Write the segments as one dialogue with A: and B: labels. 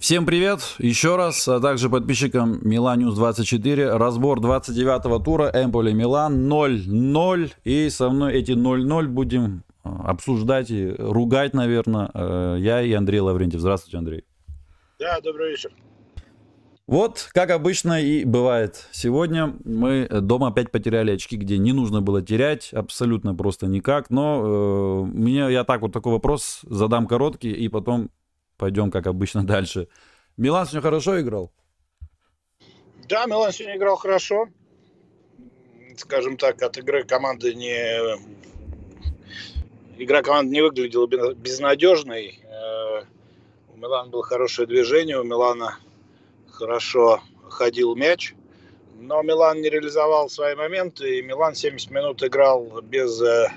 A: Всем привет еще раз, а также подписчикам Миланиус 24. Разбор 29-го тура Эмполи Милан 0-0. И со мной эти 0-0 будем а, обсуждать и ругать, наверное, э, я и Андрей Лаврентьев. Здравствуйте, Андрей.
B: Да, добрый вечер.
A: Вот, как обычно и бывает. Сегодня мы дома опять потеряли очки, где не нужно было терять, абсолютно просто никак. Но э, мне я так вот такой вопрос задам короткий, и потом пойдем, как обычно, дальше. Милан сегодня хорошо играл?
B: Да, Милан сегодня играл хорошо. Скажем так, от игры команды не... Игра команды не выглядела безнадежной. Э, у Милана было хорошее движение, у Милана хорошо ходил мяч. Но Милан не реализовал свои моменты, и Милан 70 минут играл без э,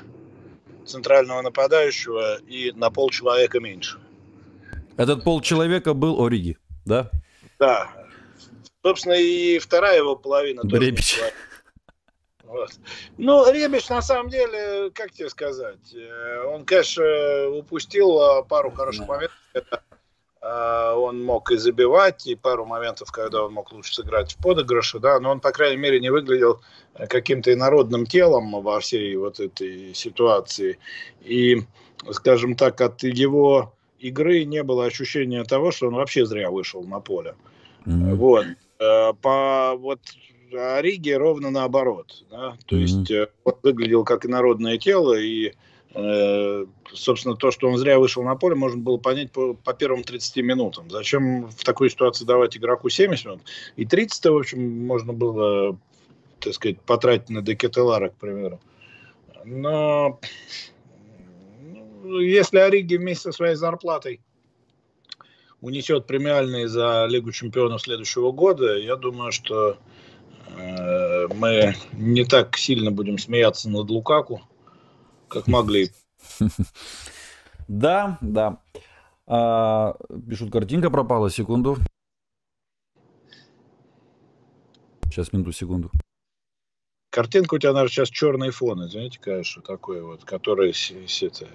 B: центрального нападающего и на полчеловека меньше.
A: Этот полчеловека был Ориги, да?
B: Да. Собственно, и вторая его половина.
A: Ребич.
B: Вот. Ну, Ребич, на самом деле, как тебе сказать, э, он, конечно, упустил а, пару хороших да. моментов. А, он мог и забивать, и пару моментов, когда он мог лучше сыграть в подыгрыше, да, но он, по крайней мере, не выглядел каким-то инородным телом во всей вот этой ситуации. И, скажем так, от его игры не было ощущения того, что он вообще зря вышел на поле. Mm-hmm. Вот. Э, по вот Риге ровно наоборот. Да? То mm-hmm. есть э, он выглядел как инородное тело, и, э, собственно, то, что он зря вышел на поле, можно было понять по, по первым 30 минутам. Зачем в такой ситуации давать игроку 70 минут? И 30 в общем, можно было, так сказать, потратить на Декетелара, к примеру. Но если Ориги вместе со своей зарплатой унесет премиальные за Лигу чемпионов следующего года, я думаю, что э, мы не так сильно будем смеяться над Лукаку, как могли.
A: Да, да. А, пишут, картинка пропала, секунду. Сейчас, минуту, секунду.
B: Картинка у тебя, наверное, сейчас черный фон, извините, конечно, такой вот, который, это,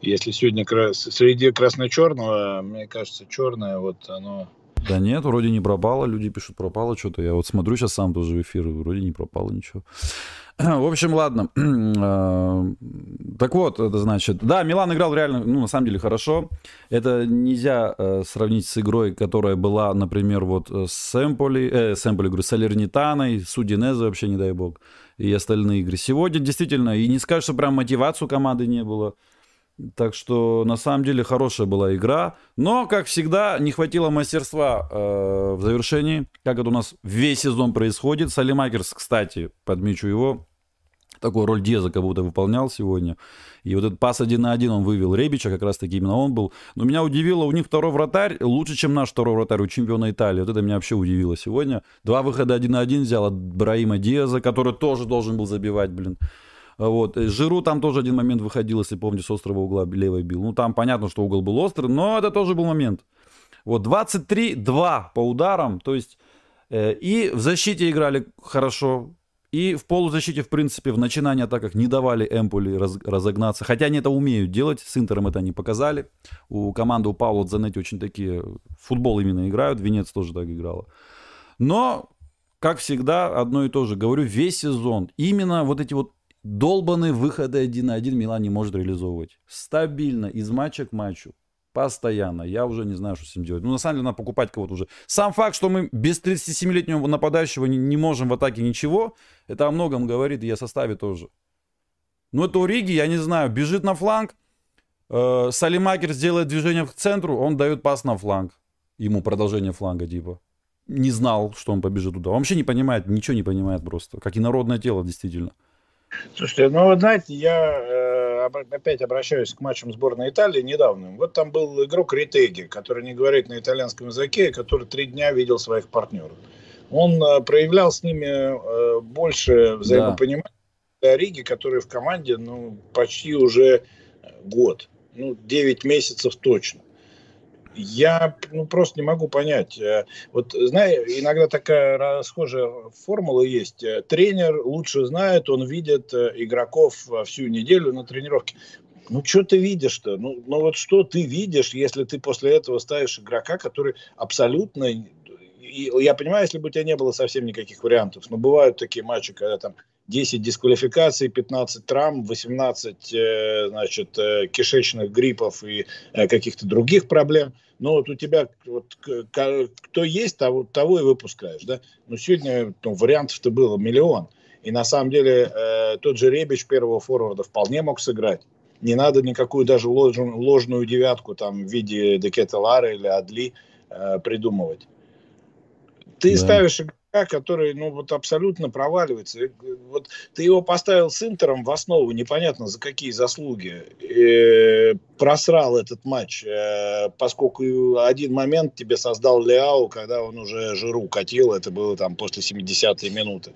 B: если сегодня среди красно-черного, мне кажется, черное, вот оно...
A: Да нет, вроде не пропало, люди пишут, пропало что-то. Я вот смотрю сейчас сам тоже в эфир, вроде не пропало ничего. В общем, ладно. А, так вот, это значит... Да, Милан играл реально, ну, на самом деле, хорошо. Это нельзя э, сравнить с игрой, которая была, например, вот с Эмполи, э, с Эмполи, говорю, с Алернитаной, с Удинезе вообще, не дай бог, и остальные игры. Сегодня действительно, и не скажешь, что прям мотивацию команды не было. Так что на самом деле хорошая была игра. Но, как всегда, не хватило мастерства э, в завершении. Как это у нас весь сезон происходит. Салимакерс, кстати, подмечу его, такую роль Деза как будто выполнял сегодня. И вот этот пас один на один он вывел Ребича, как раз таки именно он был. Но меня удивило, у них второй вратарь лучше, чем наш второй вратарь у чемпиона Италии. Вот это меня вообще удивило сегодня. Два выхода один на один взял от Браима Диаза, который тоже должен был забивать, блин. Вот. Жиру там тоже один момент выходил, если помните, с острого угла левой бил. Ну, там понятно, что угол был острый, но это тоже был момент. Вот, 23-2 по ударам, то есть... Э, и в защите играли хорошо, и в полузащите, в принципе, в начинании атаках не давали Эмполи раз, разогнаться. Хотя они это умеют делать, с Интером это они показали. У команды у Паула Дзанетти очень такие... Футбол именно играют, Венец тоже так играла. Но, как всегда, одно и то же. Говорю, весь сезон именно вот эти вот долбанные выходы один на один Милан не может реализовывать. Стабильно, из матча к матчу. Постоянно. Я уже не знаю, что с ним делать. Ну, на самом деле, надо покупать кого-то уже. Сам факт, что мы без 37-летнего нападающего не, не можем в атаке ничего, это о многом говорит, и о составе тоже. Ну, это у Риги, я не знаю, бежит на фланг, э, Салимакер сделает движение к центру, он дает пас на фланг. Ему продолжение фланга, типа. Не знал, что он побежит туда. Он вообще не понимает, ничего не понимает просто. Как инородное тело, действительно.
B: Слушайте, ну, вы знаете, я э, опять обращаюсь к матчам сборной Италии недавно. Вот там был игрок Ритеги, который не говорит на итальянском языке, который три дня видел своих партнеров. Он э, проявлял с ними э, больше взаимопонимания да. Риги, который в команде ну, почти уже год. Ну, 9 месяцев точно я ну, просто не могу понять. Э, вот, знаешь, иногда такая расхожая формула есть. Э, тренер лучше знает, он видит э, игроков всю неделю на тренировке. Ну, что ты видишь-то? Ну, ну, вот что ты видишь, если ты после этого ставишь игрока, который абсолютно... И, я понимаю, если бы у тебя не было совсем никаких вариантов, но бывают такие матчи, когда там 10 дисквалификаций, 15 травм, 18 э, значит, э, кишечных гриппов и э, каких-то других проблем. Но вот у тебя вот, кто есть, того, того и выпускаешь. Да? Но сегодня ну, вариантов-то было миллион. И на самом деле э, тот же Ребич первого форварда вполне мог сыграть. Не надо никакую даже ложную, ложную девятку там в виде Декета Лара или Адли э, придумывать. Ты да. ставишь который ну, вот абсолютно проваливается. Вот ты его поставил с Интером в основу, непонятно за какие заслуги. И просрал этот матч, э, поскольку один момент тебе создал Леау, когда он уже жиру катил, это было там после 70-й минуты.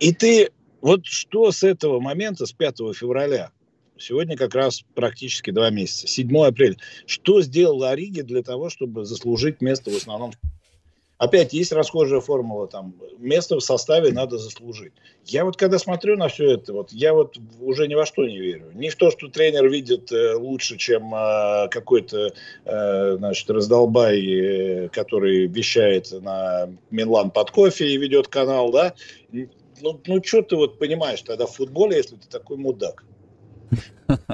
B: И ты, вот что с этого момента, с 5 февраля, сегодня как раз практически два месяца, 7 апреля, что сделал Ориги для того, чтобы заслужить место в основном Опять есть расхожая формула, там, место в составе надо заслужить. Я вот когда смотрю на все это, вот, я вот уже ни во что не верю. Ни в то, что тренер видит э, лучше, чем э, какой-то, э, значит, раздолбай, э, который вещает на Минлан под кофе и ведет канал, да. Ну, ну что ты вот понимаешь тогда в футболе, если ты такой мудак?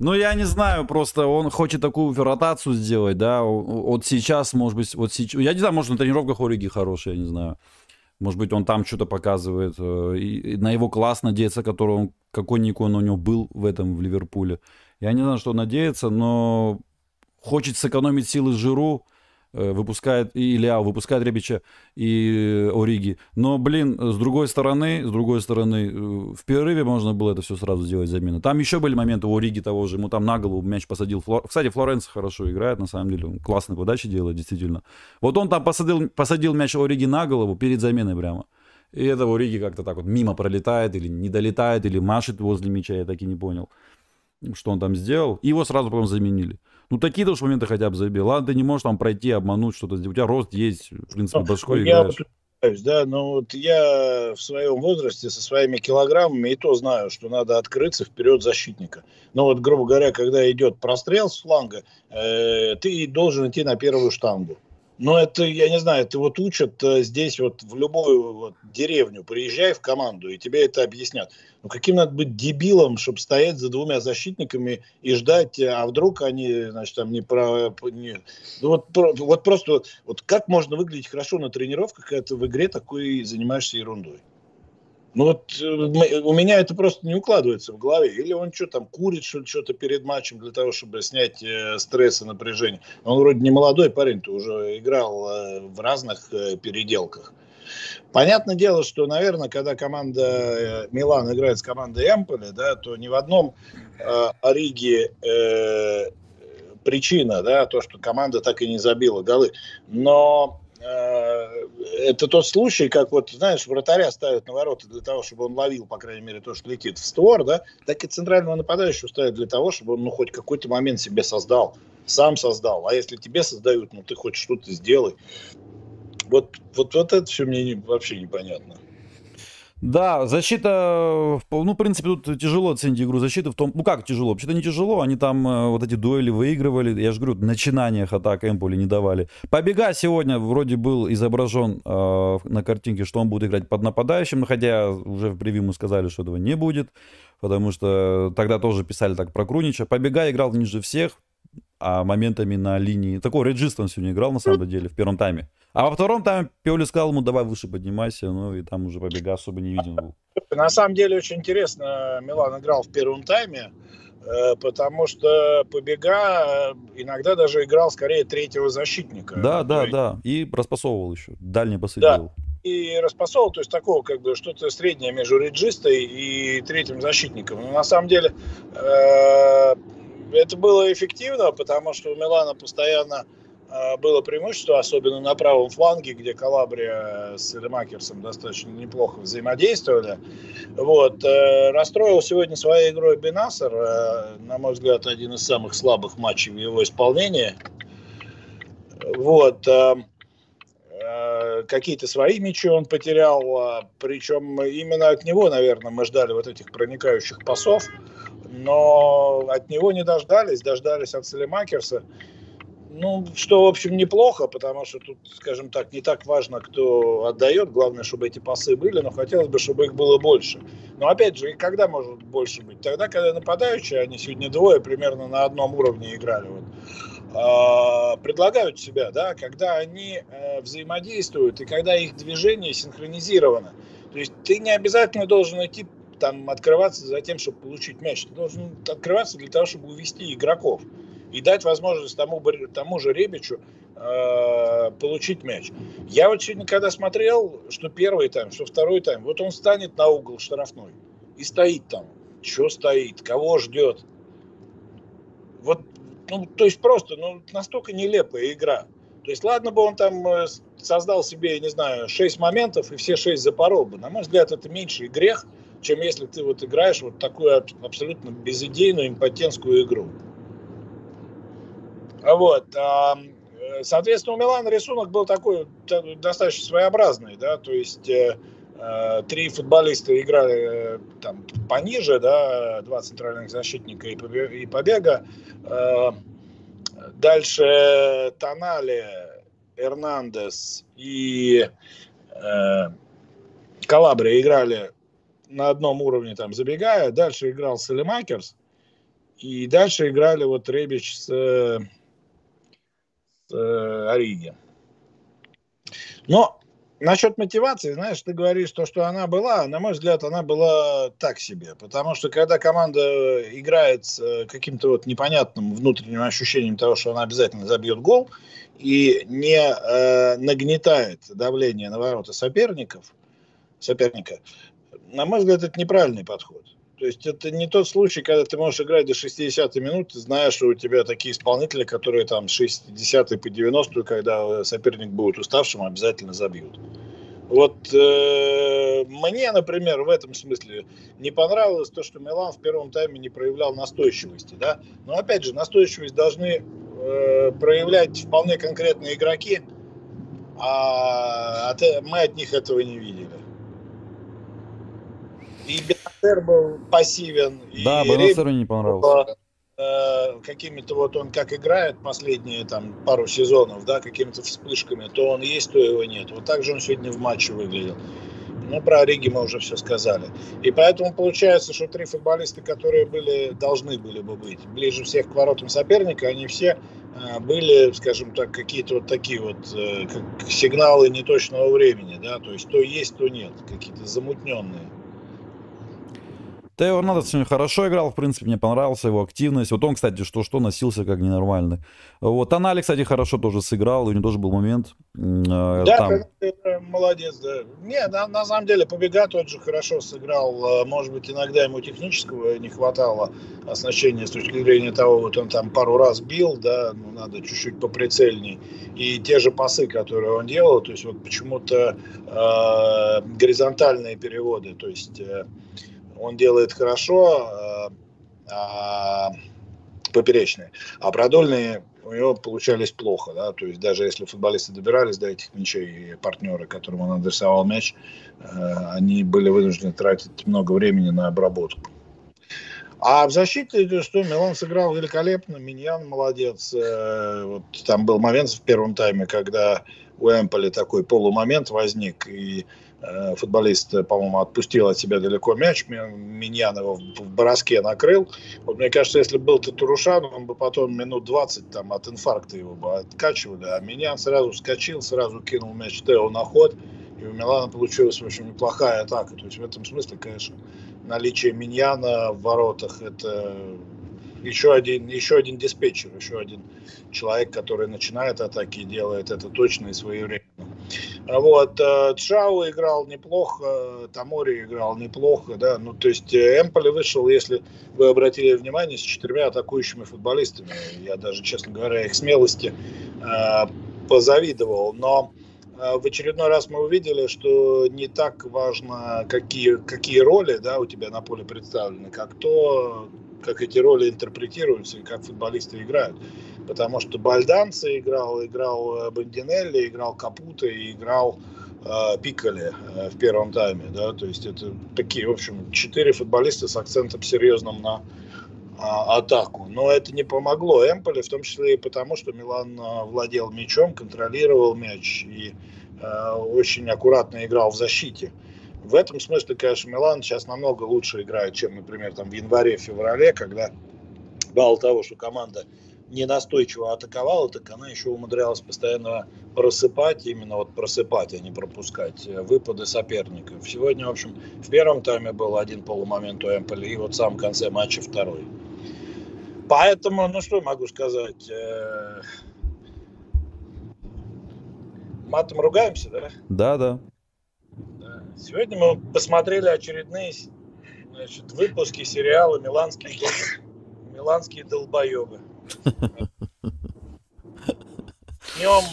A: Ну, я не знаю, просто он хочет такую ротацию сделать, да, вот сейчас, может быть, вот сейчас, я не знаю, может, на тренировках Ориги хороший, я не знаю. Может быть, он там что-то показывает. Э, и на его класс надеется, который он, какой-никакой он у него был в этом, в Ливерпуле. Я не знаю, что надеяться, но хочет сэкономить силы Жиру, выпускает и Ильяу, выпускает Ребича и Ориги. Но, блин, с другой стороны, с другой стороны, э, в перерыве можно было это все сразу сделать замену. Там еще были моменты у Ориги того же, ему там на голову мяч посадил. Флор... Кстати, Флоренс хорошо играет, на самом деле, он классные подачи делает, действительно. Вот он там посадил, посадил мяч Ориги на голову перед заменой прямо. И это у Риги как-то так вот мимо пролетает или не долетает, или машет возле мяча, я так и не понял, что он там сделал. И его сразу потом заменили. Ну, такие-то уж моменты хотя бы забей. Ладно, ты не можешь там пройти, обмануть что-то. У тебя рост есть, в принципе, башкой
B: я играешь. Да, но вот я в своем возрасте со своими килограммами и то знаю, что надо открыться вперед защитника. Но вот, грубо говоря, когда идет прострел с фланга, э, ты должен идти на первую штангу. Но это, я не знаю, это вот учат э, здесь вот в любую вот деревню, приезжай в команду, и тебе это объяснят. Ну каким надо быть дебилом, чтобы стоять за двумя защитниками и ждать, а вдруг они, значит, там не про... Не, ну вот, вот просто вот, вот как можно выглядеть хорошо на тренировках, когда ты в игре такой занимаешься ерундой? Ну вот э, у меня это просто не укладывается в голове. Или он что там курит что-то перед матчем для того, чтобы снять э, стресс и напряжение. Он вроде не молодой парень, то уже играл э, в разных э, переделках. Понятное дело, что, наверное, когда команда э, Милан играет с командой Эмполи, да, то ни в одном э, Ориге э, причина, да, то, что команда так и не забила голы. Но это тот случай, как вот, знаешь, вратаря ставят на ворота для того, чтобы он ловил, по крайней мере, то, что летит в створ, да, так и центрального нападающего ставят для того, чтобы он, ну, хоть какой-то момент себе создал, сам создал. А если тебе создают, ну, ты хоть что-то сделай. Вот, вот, вот это все мне не, вообще непонятно.
A: Да, защита, ну, в принципе, тут тяжело оценить игру. Защиты в том, ну, как тяжело, вообще-то не тяжело, они там э, вот эти дуэли выигрывали, я же говорю, начинаниях атак Эмполи не давали. Побега сегодня вроде был изображен э, на картинке, что он будет играть под нападающим, хотя уже в превью мы сказали, что этого не будет, потому что тогда тоже писали так про Крунича. Побега играл ниже всех, а моментами на линии, такой реджист он сегодня играл на самом деле в первом тайме. А во втором там Пиоли сказал ему, давай выше поднимайся, ну и там уже побега особо не виден был.
B: На самом деле очень интересно, Милан играл в первом тайме, э, потому что побега э, иногда даже играл скорее третьего защитника.
A: Да, да, есть... да, и распасовывал еще, дальний посадил.
B: Да и распасовал, то есть такого как бы что-то среднее между реджистой и третьим защитником. Но на самом деле э, это было эффективно, потому что у Милана постоянно а, было преимущество, особенно на правом фланге, где Калабрия с Элемакерсом достаточно неплохо взаимодействовали. Вот. Э, расстроил сегодня своей игрой Бенасер, э, на мой взгляд, один из самых слабых матчей в его исполнении. Вот. Э, какие-то свои мячи он потерял, а, причем именно от него, наверное, мы ждали вот этих проникающих пасов, но от него не дождались, дождались от Селемакерса. Ну, что, в общем, неплохо, потому что тут, скажем так, не так важно, кто отдает. Главное, чтобы эти пасы были, но хотелось бы, чтобы их было больше. Но, опять же, когда может больше быть? Тогда, когда нападающие, они сегодня двое примерно на одном уровне играли. Вот. А, предлагают себя, да, когда они э, взаимодействуют и когда их движение синхронизировано. То есть ты не обязательно должен идти там открываться за тем, чтобы получить мяч. Ты должен открываться для того, чтобы увести игроков и дать возможность тому, тому же Ребичу э, получить мяч. Я вот сегодня, когда смотрел, что первый тайм, что второй тайм, вот он станет на угол штрафной и стоит там. Что стоит? Кого ждет? Вот, ну, то есть просто, ну, настолько нелепая игра. То есть, ладно бы он там э, создал себе, я не знаю, 6 моментов и все 6 запорол бы. На мой взгляд, это меньший грех, чем если ты вот играешь вот такую абсолютно безидейную импотентскую игру. Вот. А, соответственно, у Милана рисунок был такой достаточно своеобразный, да, то есть э, э, три футболиста играли э, там пониже, да, два центральных защитника и побега. Дальше Тонали, Эрнандес и Калабри играли на одном уровне, там, забегая. Дальше играл Селемакерс. И дальше играли вот Ребич с э, Ориги. Но насчет мотивации, знаешь, ты говоришь то, что она была, на мой взгляд, она была так себе. Потому что когда команда играет с э, каким-то вот непонятным внутренним ощущением того, что она обязательно забьет гол, и не э, нагнетает давление на ворота соперников, соперника, на мой взгляд, это неправильный подход. То есть это не тот случай, когда ты можешь играть до 60 минут, зная, что у тебя такие исполнители, которые там 60 по 90 когда соперник будет уставшим, обязательно забьют. Вот э, мне, например, в этом смысле не понравилось то, что Милан в первом тайме не проявлял настойчивости. Да? Но опять же, настойчивость должны э, проявлять вполне конкретные игроки, а от, мы от них этого не видели. И Бенасер был пассивен.
A: Да, Бенасеру не понравился.
B: Э, какими-то вот он как играет последние там пару сезонов, да, какими-то вспышками, то он есть, то его нет. Вот так же он сегодня в матче выглядел. Ну, про Риги мы уже все сказали. И поэтому получается, что три футболиста, которые были, должны были бы быть ближе всех к воротам соперника, они все э, были, скажем так, какие-то вот такие вот э, как сигналы неточного времени, да, то есть то есть, то нет, какие-то замутненные.
A: Тео Эрнандес сегодня хорошо играл, в принципе, мне понравился его активность. Вот он, кстати, что-что носился как ненормальный. Вот Анали, кстати, хорошо тоже сыграл, у него тоже был момент.
B: Э, да, там... молодец, да. Не, на, на самом деле, Побега тот же хорошо сыграл. Э, может быть, иногда ему технического не хватало оснащения с точки зрения того, вот он там пару раз бил, да, ну, надо чуть-чуть поприцельней. И те же пасы, которые он делал, то есть вот почему-то э, горизонтальные переводы, то есть... Э, он делает хорошо, э, а, поперечные, а продольные у него получались плохо, да, то есть даже если футболисты добирались до этих мячей, партнеры, которым он адресовал мяч, э, они были вынуждены тратить много времени на обработку. А в защите, что Милан сыграл великолепно, Миньян молодец. Э, вот там был момент в первом тайме, когда у Эмполи такой полумомент возник, и футболист, по-моему, отпустил от себя далеко мяч, Миньян его в броске накрыл. Вот мне кажется, если был Татурушан, он бы потом минут 20 там, от инфаркта его бы откачивали, а Миньян сразу вскочил, сразу кинул мяч Тео на ход, и у Милана получилась, в общем, неплохая атака. То есть в этом смысле, конечно, наличие Миньяна в воротах – это еще один, еще один диспетчер, еще один человек, который начинает атаки и делает это точно и своевременно. Вот, э, Чао играл неплохо, Тамори играл неплохо, да, ну, то есть э, Эмполи вышел, если вы обратили внимание, с четырьмя атакующими футболистами. Я даже, честно говоря, их смелости э, позавидовал, но э, в очередной раз мы увидели, что не так важно, какие, какие роли да, у тебя на поле представлены, как то, как эти роли интерпретируются и как футболисты играют. Потому что Бальданца играл, играл Бандинелли, играл Капута и играл э, Пикали э, в первом тайме. Да? То есть это такие, в общем, четыре футболиста с акцентом серьезным на э, атаку. Но это не помогло Эмполи, в том числе и потому, что Милан э, владел мячом, контролировал мяч и э, очень аккуратно играл в защите. В этом смысле, конечно, Милан сейчас намного лучше играет, чем, например, там в январе-феврале, когда мало того, что команда не настойчиво атаковала, так она еще умудрялась постоянно просыпать, именно вот просыпать, а не пропускать э, выпады соперников. Сегодня, в общем, в первом тайме был один полумомент у Эмполи, и вот в самом конце матча второй. Поэтому, ну что могу сказать, э, матом ругаемся, да?
A: Да, да.
B: Сегодня мы посмотрели очередные значит, выпуски сериала «Миланские, Миланские долбоебы».
A: Днем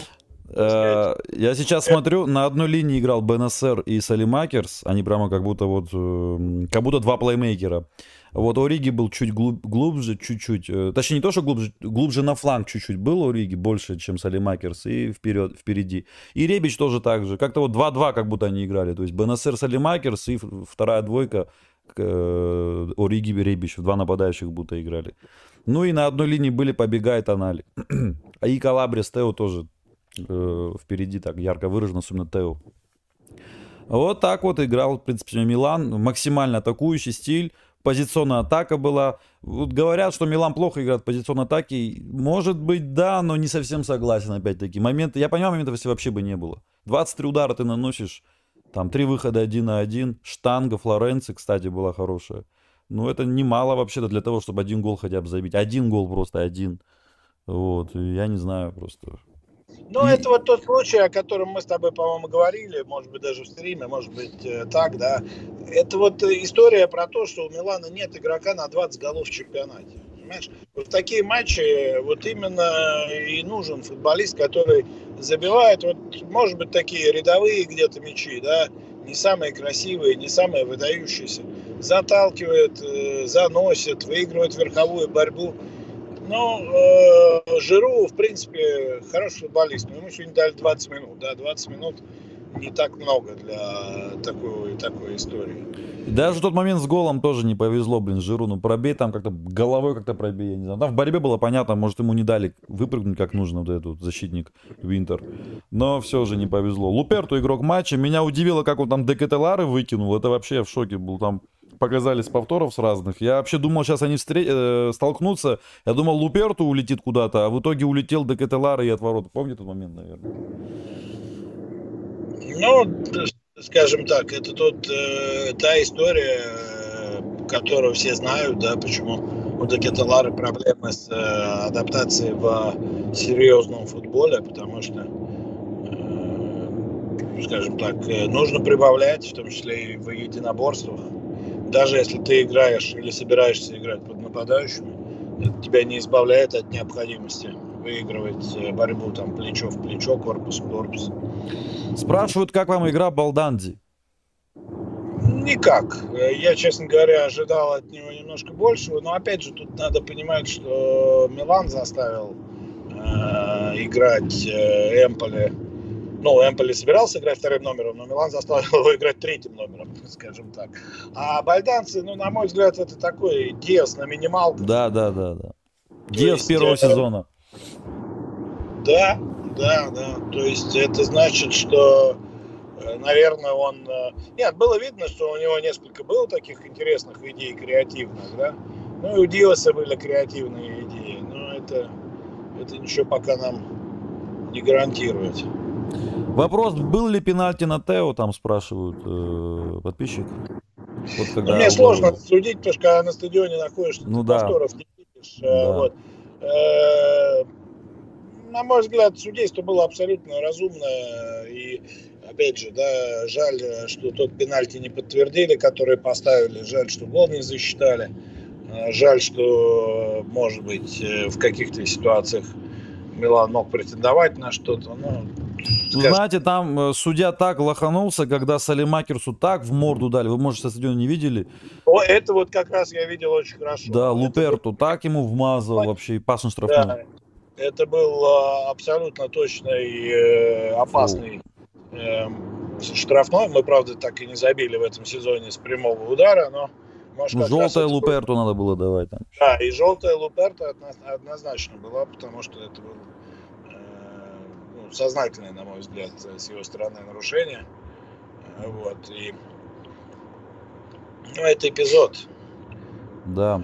A: я сейчас смотрю, на одной линии играл БНСР и Салимакерс. Они прямо как будто вот, э, как будто два плеймейкера. Вот Ориги был чуть глуб, глубже, чуть-чуть. Э, точнее, не то, что глубже, глубже на фланг чуть-чуть был Ориги, больше, чем Салимакерс, и вперед, впереди. И Ребич тоже так же. Как-то вот 2-2 как будто они играли. То есть БНСР, Салимакерс и вторая двойка э, Ориги и Ребич. Два нападающих будто играли. Ну и на одной линии были Побегай и Тонали. а и Калабрис, Тео тоже э, впереди так ярко выражено, особенно Тео. Вот так вот играл, в принципе, Милан. Максимально атакующий стиль позиционная атака была. Вот говорят, что Милан плохо играет в позиционной атаке. Может быть, да, но не совсем согласен, опять-таки. Моменты, я понимаю, моментов если вообще бы не было. 23 удара ты наносишь, там три выхода один на один. Штанга Флоренции, кстати, была хорошая. Ну, это немало вообще-то для того, чтобы один гол хотя бы забить. Один гол просто, один. Вот, я не знаю просто.
B: Ну, и... это вот тот случай, о котором мы с тобой, по-моему, говорили, может быть, даже в стриме, может быть, э, так, да. Это вот история про то, что у Милана нет игрока на 20 голов в чемпионате. Понимаешь? Вот в такие матчи вот именно и нужен футболист, который забивает, вот, может быть, такие рядовые где-то мячи, да, не самые красивые, не самые выдающиеся, заталкивает, э, заносит, выигрывает верховую борьбу. Ну, э, Жиру, в принципе, хороший футболист, но ему сегодня дали 20 минут. Да, 20 минут не так много для такой, такой истории.
A: Даже тот момент с голом тоже не повезло, блин, Жиру. Ну, пробей там как-то головой как-то пробей, я не знаю. Там в борьбе было понятно, может, ему не дали выпрыгнуть как нужно, вот этот защитник Винтер. Но все же не повезло. Луперту игрок матча. Меня удивило, как он там Декателары выкинул. Это вообще я в шоке был. Там показали с повторов с разных. Я вообще думал, сейчас они встр... э, столкнутся. Я думал, Луперту улетит куда-то, а в итоге улетел до Кателара и от ворот. Помните тот момент, наверное?
B: Ну, скажем так, это тут э, та история, которую все знают, да, почему у Декеталары проблемы с э, адаптацией в серьезном футболе, потому что, э, скажем так, э, нужно прибавлять, в том числе и в единоборствах даже если ты играешь или собираешься играть под нападающими, это тебя не избавляет от необходимости выигрывать э, борьбу там плечо в плечо, корпус в корпус.
A: Спрашивают, как вам игра Балданди?
B: Никак. Я, честно говоря, ожидал от него немножко большего, но опять же тут надо понимать, что Милан заставил э, играть э, Эмполи ну, Эмполи собирался играть вторым номером, но Милан заставил его играть третьим номером, скажем так. А бальданцы, ну, на мой взгляд, это такой Диас на минималку.
A: Да, да, да, да. Диас первого это... сезона.
B: Да, да, да. То есть это значит, что, э, наверное, он... Э, нет, было видно, что у него несколько было таких интересных идей, креативных, да. Ну и у Диоса были креативные идеи, но это, это ничего пока нам не гарантирует.
A: Вопрос, был ли пенальти на Тео, там спрашивают э, подписчик.
B: Вот когда ну, мне сложно судить, потому что когда на стадионе находишься, ну, да. повторов не видишь. Э, да. Вот. Э, на мой взгляд, судейство было абсолютно разумное. И, опять же, да, жаль, что тот пенальти не подтвердили, который поставили. Жаль, что гол не засчитали. Э, жаль, что, может быть, в каких-то ситуациях Милан мог претендовать на что-то.
A: Ну, знаете, там э, судья так лоханулся, когда Салимакерсу так в морду дали. Вы, может, со стадиона не видели?
B: О, это вот как раз я видел очень хорошо.
A: Да, Луперту это... так ему вмазал вообще и пасом штрафной. Да,
B: это был а, абсолютно точный, э, опасный э, штрафной. Мы, правда, так и не забили в этом сезоне с прямого удара, но...
A: Может, ну, желтая Луперту был... надо было давать там.
B: Да, и желтая Луперта однозначно была, потому что это был ну, сознательное, на мой взгляд, с его стороны нарушение. Вот, и ну, это эпизод.
A: Да.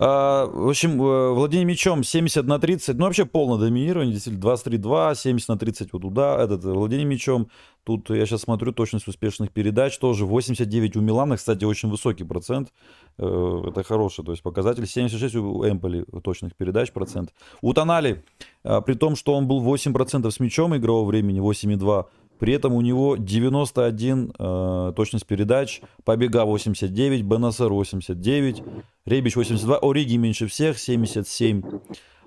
A: А, в общем, э, владение мячом 70 на 30, ну вообще полное доминирование, действительно, 23-2, 70 на 30 вот туда, этот, э, владение мячом, тут я сейчас смотрю точность успешных передач, тоже 89 у Милана, кстати, очень высокий процент, э, это хороший, то есть показатель. 76 у Эмполи точных передач процент. У Тонали, при том, что он был 8% с мячом игрового времени, 8,2, при этом у него 91 э, точность передач, Побега 89, БНСР 89, Ребич 82, Ориги меньше всех, 77.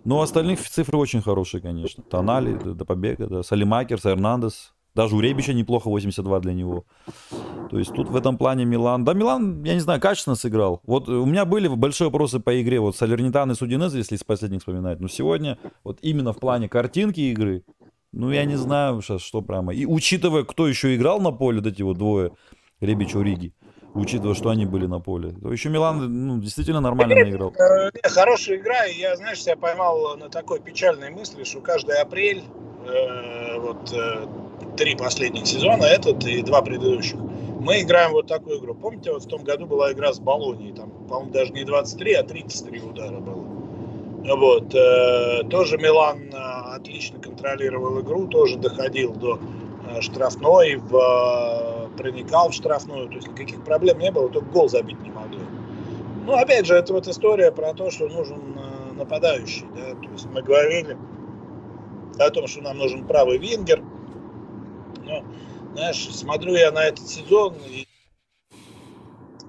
A: Но остальных цифры очень хорошие, конечно. Тонали, до Побега, да, Салимакерс, Эрнандес. Даже у Ребича неплохо 82 для него. То есть тут в этом плане Милан... Да, Милан, я не знаю, качественно сыграл. Вот у меня были большие вопросы по игре. Вот Салернитан и Судинез, если из последних вспоминать. Но сегодня вот именно в плане картинки игры ну, я не знаю сейчас, что прямо. И учитывая, кто еще играл на поле, вот эти вот двое, Ребич Риги, учитывая, что они были на поле. То еще Милан ну, действительно нормально играл.
B: Э, хорошая игра, и я, знаешь, себя поймал на такой печальной мысли, что каждый апрель, э, вот э, три последних сезона, этот и два предыдущих, мы играем вот такую игру. Помните, вот в том году была игра с Болонией, там, по-моему, даже не 23, а 33 удара было. Вот. Э, тоже Милан э, отлично контролировал игру, тоже доходил до э, штрафной, в, проникал в штрафную, то есть никаких проблем не было, только гол забить не могли. Ну, опять же, это вот история про то, что нужен нападающий, да, то есть мы говорили о том, что нам нужен правый вингер, но, знаешь, смотрю я на этот сезон и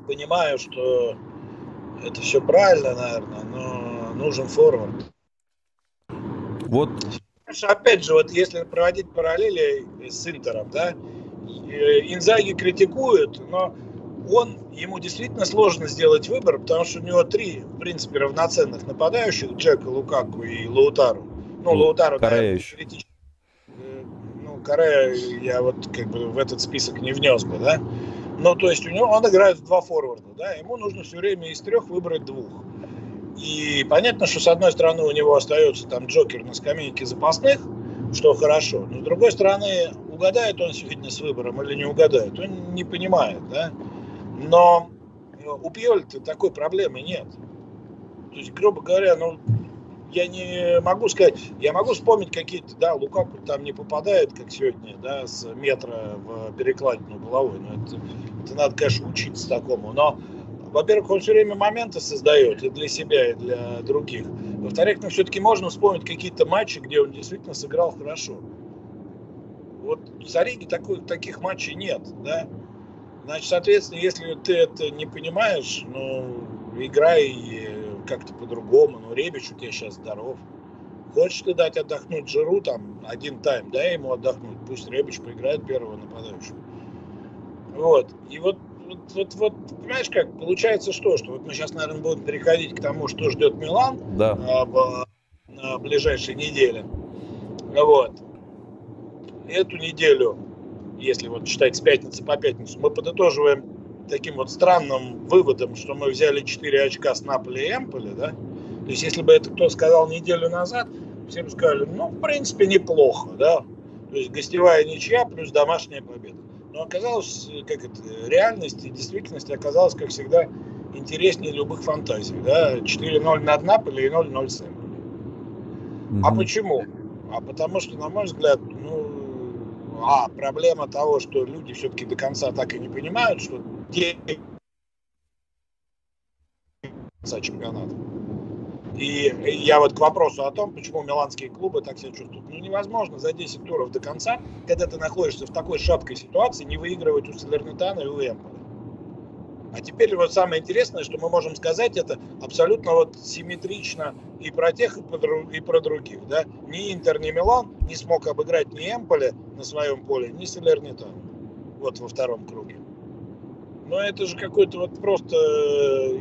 B: понимаю, что это все правильно, наверное, но нужен форвард.
A: Вот.
B: Опять же, вот если проводить параллели с Интером, да, э, Инзаги критикуют, но он, ему действительно сложно сделать выбор, потому что у него три, в принципе, равноценных нападающих, Джека, Лукаку и Лаутару. Ну, Лаутару,
A: Корея еще.
B: Э, ну, Корея я вот как бы в этот список не внес бы, да. Ну, то есть у него, он играет в два форварда, да, ему нужно все время из трех выбрать двух. И понятно, что с одной стороны у него остается там Джокер на скамейке запасных, что хорошо. Но с другой стороны, угадает он сегодня с выбором или не угадает, он не понимает, да. Но у Пьоли-то такой проблемы нет. То есть, грубо говоря, ну, я не могу сказать, я могу вспомнить какие-то, да, Лукаку там не попадает, как сегодня, да, с метра в перекладину головой. Но это, это надо, конечно, учиться такому. Но во-первых, он все время моменты создает и для себя, и для других. Во-вторых, ну, все-таки можно вспомнить какие-то матчи, где он действительно сыграл хорошо. Вот в Сариге такой, таких матчей нет, да. Значит, соответственно, если ты это не понимаешь, ну, играй как-то по-другому. Ну, Ребич у тебя сейчас здоров. Хочешь ты дать отдохнуть Жиру, там, один тайм, дай ему отдохнуть. Пусть Ребич поиграет первого нападающего. Вот. И вот вот, вот, вот, понимаешь как, получается что, что вот мы сейчас, наверное, будем переходить к тому, что ждет Милан
A: да.
B: а, в, на ближайшей неделе. Вот. Эту неделю, если вот считать с пятницы по пятницу, мы подытоживаем таким вот странным выводом, что мы взяли 4 очка с Наполи и Эмполи, да? То есть, если бы это кто сказал неделю назад, все бы сказали, ну, в принципе, неплохо, да? То есть, гостевая ничья плюс домашняя победа. Но оказалось, как это, реальность и действительность оказалась, как всегда, интереснее любых фантазий. Да? 4-0 над Наполи и 0-0 с Эмболи. Mm-hmm. А почему? А потому что, на мой взгляд, ну, а, проблема того, что люди все-таки до конца так и не понимают, что те чемпионата. И я вот к вопросу о том, почему миланские клубы так себя чувствуют. Ну, невозможно за 10 туров до конца, когда ты находишься в такой шаткой ситуации, не выигрывать у Салернитана и у Эмполи. А теперь вот самое интересное, что мы можем сказать, это абсолютно вот симметрично и про тех, и про, других. Да? Ни Интер, ни Милан не смог обыграть ни Эмполе на своем поле, ни Салернитан. Вот во втором круге. Но это же какой-то вот просто,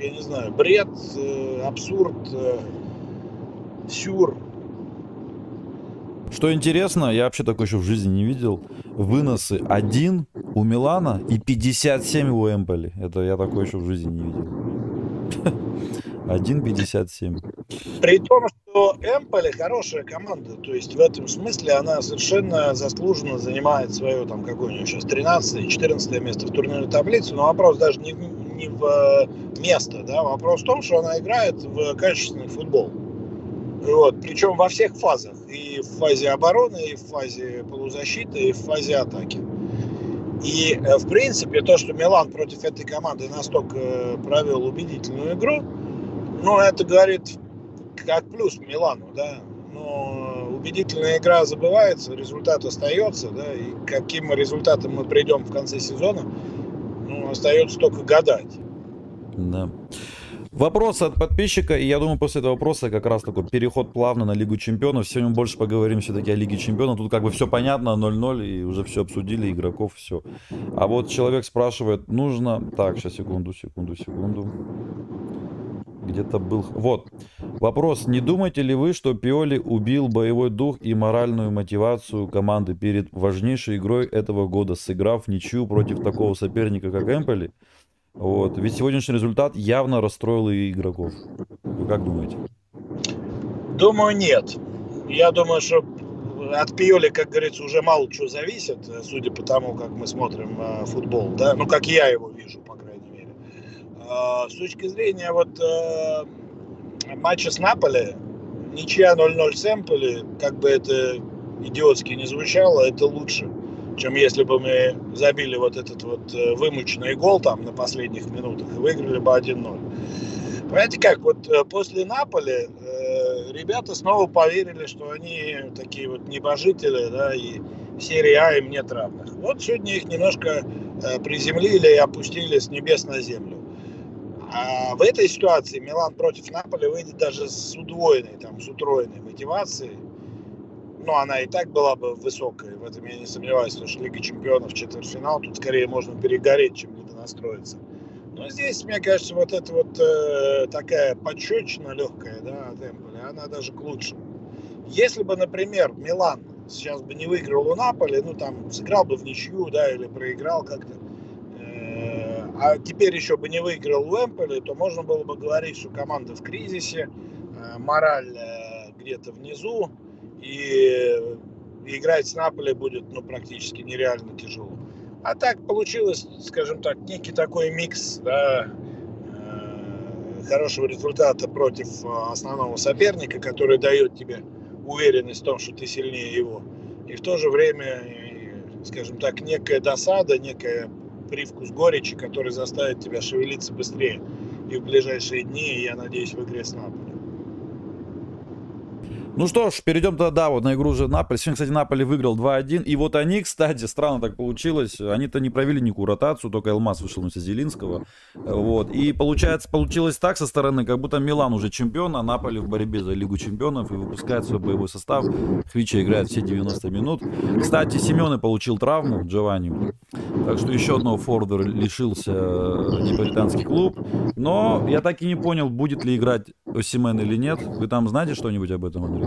B: я не знаю, бред, э, абсурд, э, сюр.
A: Что интересно, я вообще такой еще в жизни не видел. Выносы один у Милана и 57 у Эмполи. Это я такой еще в жизни не видел. 1.57.
B: При том, что Эмполи хорошая команда. То есть в этом смысле она совершенно заслуженно занимает свое, там, какое у нее сейчас, 13-14 место в турнирной таблице. Но вопрос даже не, не в э, место, да, вопрос в том, что она играет в качественный футбол. Вот, причем во всех фазах. И в фазе обороны, и в фазе полузащиты, и в фазе атаки. И, э, в принципе, то, что Милан против этой команды настолько э, провел убедительную игру, ну, это говорит как плюс Милану, да. Но убедительная игра забывается, результат остается, да, и каким результатом мы придем в конце сезона, ну, остается только гадать.
A: Да. Вопрос от подписчика, и я думаю, после этого вопроса как раз такой переход плавно на Лигу Чемпионов. Сегодня мы больше поговорим все-таки о Лиге Чемпионов. Тут как бы все понятно, 0-0, и уже все обсудили, игроков, все. А вот человек спрашивает, нужно... Так, сейчас, секунду, секунду, секунду. Где-то был... Вот. Вопрос. Не думаете ли вы, что Пиоли убил боевой дух и моральную мотивацию команды перед важнейшей игрой этого года, сыграв ничью против такого соперника, как Эмполи? Вот. Ведь сегодняшний результат явно расстроил и игроков. Вы как думаете?
B: Думаю, нет. Я думаю, что от Пиоли, как говорится, уже мало чего зависит, судя по тому, как мы смотрим э, футбол, да, ну, как я его вижу, по крайней мере. Э, с точки зрения вот э, матча с Наполи, ничья 0-0 с Эмполи, как бы это идиотски не звучало, это лучше чем если бы мы забили вот этот вот э, вымученный гол там на последних минутах и выиграли бы 1-0. Понимаете как, вот э, после Наполи ребята снова поверили, что они такие вот небожители, да, и серии А им нет равных. Вот сегодня их немножко приземлили и опустили с небес на землю. А в этой ситуации Милан против Наполи выйдет даже с удвоенной, там, с утроенной мотивацией ну, она и так была бы высокой, в этом я не сомневаюсь, потому что Лига Чемпионов, четвертьфинал, тут скорее можно перегореть, чем недонастроиться. Но здесь, мне кажется, вот эта вот э, такая подщечина легкая, да, от Эмполи, она даже к лучшему. Если бы, например, Милан сейчас бы не выиграл у Наполи, ну, там, сыграл бы в ничью, да, или проиграл как-то, а теперь еще бы не выиграл у Эмполи, то можно было бы говорить, что команда в кризисе, э, мораль где-то внизу, и играть с Наполи будет ну, практически нереально тяжело. А так получилось, скажем так, некий такой микс да, э, хорошего результата против э, основного соперника, который дает тебе уверенность в том, что ты сильнее его. И в то же время, скажем так, некая досада, некая привкус горечи, который заставит тебя шевелиться быстрее и в ближайшие дни, я надеюсь, в игре с Наполи.
A: Ну что ж, перейдем тогда вот на игру уже Наполи. Сегодня, кстати, Наполи выиграл 2-1. И вот они, кстати, странно так получилось, они-то не провели никакую ротацию, только Элмас вышел вместо Зелинского. Вот. И получается, получилось так со стороны, как будто Милан уже чемпион, а Наполи в борьбе за Лигу чемпионов и выпускает свой боевой состав. Хвича играет все 90 минут. Кстати, Семены получил травму, Джованни. Так что еще одного форварда лишился э, неаполитанский клуб. Но я так и не понял, будет ли играть Осимен или нет. Вы там знаете что-нибудь об этом, Андрей?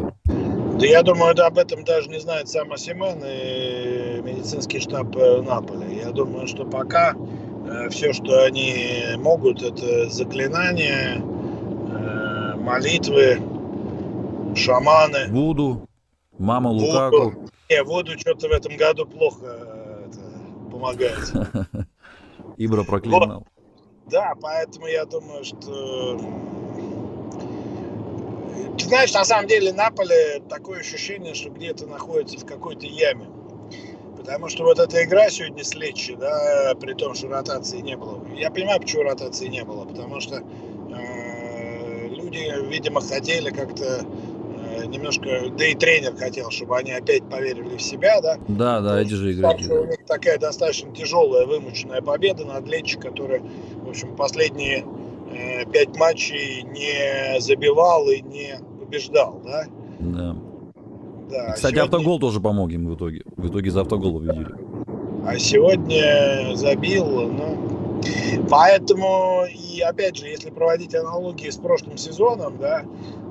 B: Да я думаю, да, об этом даже не знает сам Осимен и медицинский штаб э, Наполи. Я думаю, что пока э, все, что они могут, это заклинания, э, молитвы, шаманы.
A: Вуду, мама Лукаку. Вуду.
B: Не, Вуду что-то в этом году плохо это, помогает.
A: Ибра проклинал.
B: Да, поэтому я думаю, что ты знаешь, на самом деле Наполе такое ощущение, что где-то находится в какой-то яме. Потому что вот эта игра сегодня с Лечи, да, при том, что ротации не было. Я понимаю, почему ротации не было. Потому что э, люди, видимо, хотели как-то Э, немножко, да и тренер хотел, чтобы они опять поверили в себя, да.
A: Да, да, эти же игроки.
B: Да. У них такая достаточно тяжелая, вымученная победа над Лечи, который, в общем, последние пять матчей не забивал и не побеждал, да.
A: Да. Да, Кстати, сегодня... автогол тоже помог им в итоге. В итоге за автогол победили.
B: А сегодня забил, ну, поэтому, и опять же, если проводить аналогии с прошлым сезоном, да,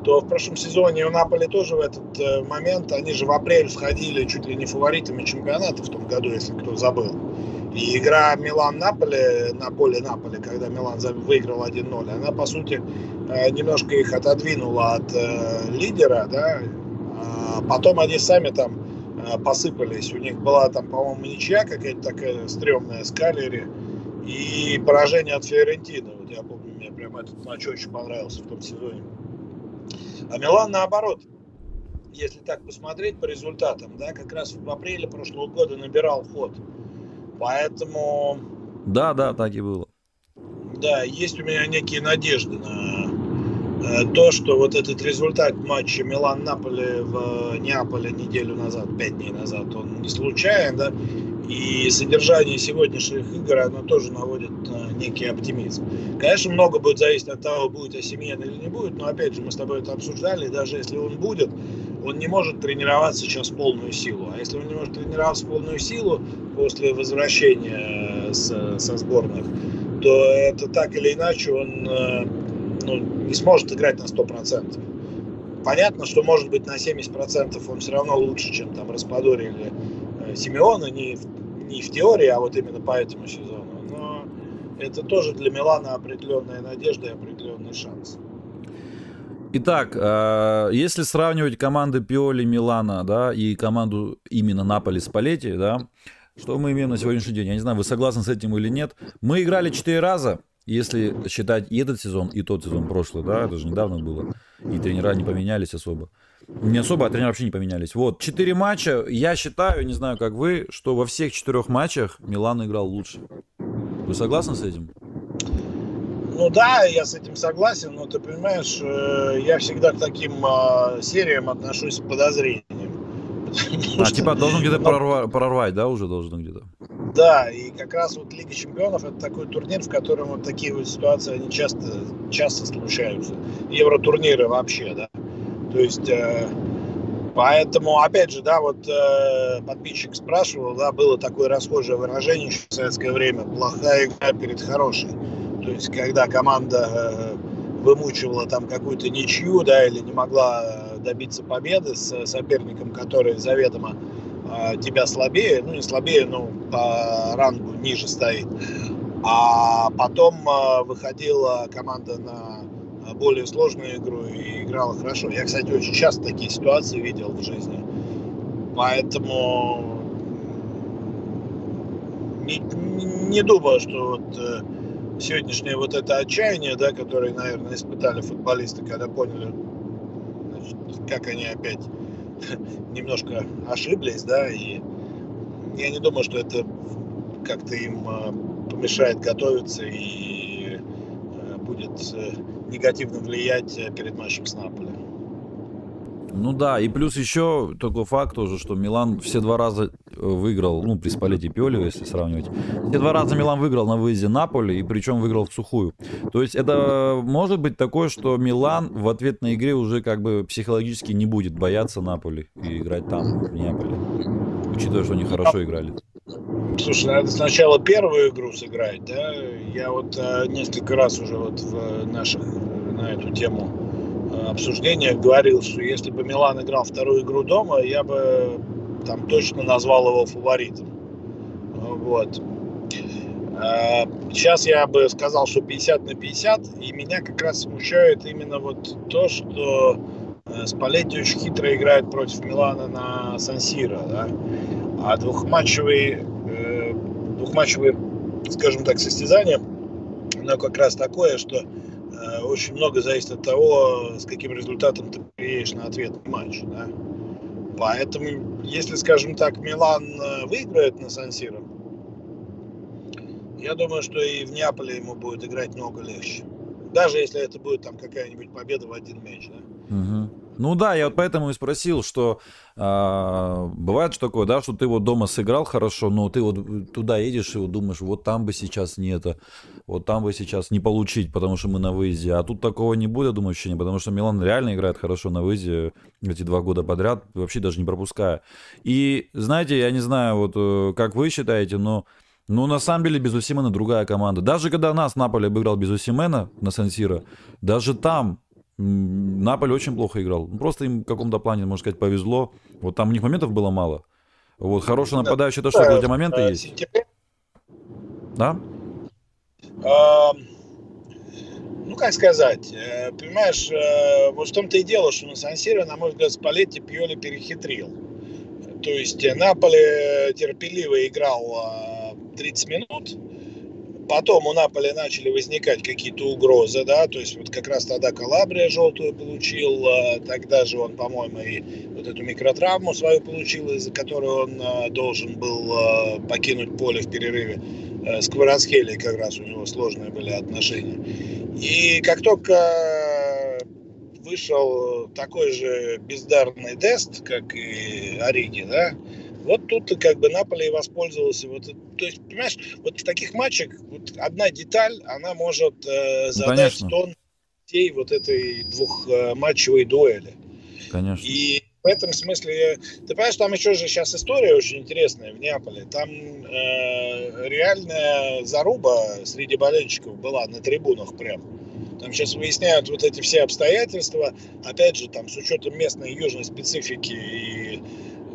B: то в прошлом сезоне у Наполи тоже в этот э, момент, они же в апрель входили чуть ли не фаворитами чемпионата в том году, если кто забыл. И игра Милан-Наполи на поле Наполи, когда Милан выиграл 1-0, она, по сути, э, немножко их отодвинула от э, лидера, да, а потом они сами там э, посыпались. У них была там, по-моему, ничья какая-то такая стрёмная с Калери и поражение от Фиорентины. Вот я помню, мне прям этот матч очень понравился в том сезоне. А Милан наоборот, если так посмотреть по результатам, да, как раз в апреле прошлого года набирал ход. Поэтому...
A: Да, да, так и было.
B: Да, есть у меня некие надежды на Э, то, что вот этот результат матча Милан-Наполе в Неаполе неделю назад, пять дней назад, он не случайен, да, и содержание сегодняшних игр, оно тоже наводит на некий оптимизм. Конечно, много будет зависеть от того, будет Осимен или не будет, но опять же, мы с тобой это обсуждали, даже если он будет, он не может тренироваться сейчас в полную силу. А если он не может тренироваться в полную силу после возвращения с, со сборных, то это так или иначе он э, ну, не сможет играть на 100%. Понятно, что может быть на 70% он все равно лучше, чем там Распадори или э, Симеона, не не в теории, а вот именно по этому сезону. Но это тоже для Милана определенная надежда и определенный шанс.
A: Итак, э, если сравнивать команды Пиоли, Милана, да, и команду именно Наполи с Палетти, да, что мы имеем на сегодняшний день? Я не знаю, вы согласны с этим или нет. Мы играли четыре раза, если считать и этот сезон, и тот сезон прошлый, да, это же недавно было, и тренера не поменялись особо. Не особо, а тренеры вообще не поменялись. Вот, четыре матча, я считаю, не знаю, как вы, что во всех четырех матчах Милан играл лучше. Вы согласны с этим?
B: Ну да, я с этим согласен, но ты понимаешь, э, я всегда к таким а, сериям отношусь с подозрением.
A: А типа должен где-то прорвать, да, уже должен где-то?
B: Да, и как раз вот Лига Чемпионов это такой турнир, в котором вот такие вот ситуации, они часто, часто случаются. Евротурниры вообще, да. То есть, э, поэтому, опять же, да, вот э, подписчик спрашивал, да, было такое расхожее выражение еще в советское время, плохая игра перед хорошей. То есть, когда команда э, вымучивала там какую-то ничью, да, или не могла э, добиться победы с соперником, который заведомо тебя слабее, ну не слабее, но по рангу ниже стоит. А потом выходила команда на более сложную игру и играла хорошо. Я, кстати, очень часто такие ситуации видел в жизни. Поэтому не, не думаю, что вот э, сегодняшнее вот это отчаяние, да, которое, наверное, испытали футболисты, когда поняли, значит, как они опять немножко ошиблись, да, и я не думаю, что это как-то им а, помешает готовиться и э, будет э, негативно влиять э, перед матчем с Наполи.
A: Ну да, и плюс еще такой факт тоже, что Милан все два раза выиграл, ну, при Спалете Пиоли, если сравнивать. Все два раза Милан выиграл на выезде Наполи, и причем выиграл в сухую. То есть это может быть такое, что Милан в ответной игре уже как бы психологически не будет бояться Наполи и играть там, в Неаполе. Учитывая, что они хорошо играли.
B: Слушай, надо сначала первую игру сыграть, да? Я вот э, несколько раз уже вот в наших на эту тему обсуждениях говорил, что если бы Милан играл вторую игру дома, я бы там точно назвал его фаворитом. Вот. А, сейчас я бы сказал, что 50 на 50, и меня как раз смущает именно вот то, что э, Спалетти очень хитро играет против Милана на Сан-Сиро, да? а двухматчевый, э, двухматчевый, скажем так, состязание, оно как раз такое, что очень много зависит от того, с каким результатом ты приедешь на ответный матч. Да? Поэтому, если, скажем так, Милан э, выиграет на Сан-Сиро, я думаю, что и в Неаполе ему будет играть много легче. Даже если это будет там какая-нибудь победа в один мяч. Да?
A: Угу. Ну да, я вот поэтому и спросил, что а, бывает что такое, да, что ты вот дома сыграл хорошо, но ты вот туда едешь и вот думаешь, вот там бы сейчас не это, вот там бы сейчас не получить, потому что мы на выезде. А тут такого не будет, думаю, ощущение, потому что Милан реально играет хорошо на выезде эти два года подряд, вообще даже не пропуская. И знаете, я не знаю, вот э, как вы считаете, но ну, на самом деле, без Усимена другая команда. Даже когда нас Наполе обыграл без Усимена на Сансира, даже там Наполе очень плохо играл. Ну, просто им в каком-то плане, можно сказать, повезло. Вот там у них моментов было мало. Вот хороший нападающий, это что, у тебя моменты есть? Да?
B: Ну, как сказать, э, понимаешь, э, вот в том-то и дело, что на Сан-Сиро, на мой взгляд, Спалетти Пьоли перехитрил. То есть Наполе терпеливо играл 30 минут, Потом у Наполи начали возникать какие-то угрозы, да, то есть вот как раз тогда Калабрия желтую получил, а, тогда же он, по-моему, и вот эту микротравму свою получил, из-за которой он а, должен был а, покинуть поле в перерыве. С Кварацхелей как раз у него сложные были отношения. И как только вышел такой же бездарный Дест, как и Ориги, да, вот тут как бы Наполе и воспользовался. Вот, то есть, понимаешь, вот в таких матчах вот одна деталь, она может э, ну, задать ну, тон всей вот этой двухматчевой дуэли.
A: Конечно.
B: И в этом смысле, ты понимаешь, там еще же сейчас история очень интересная в Неаполе. Там э, реальная заруба среди болельщиков была на трибунах прям. Там сейчас выясняют вот эти все обстоятельства, опять же, там с учетом местной южной специфики и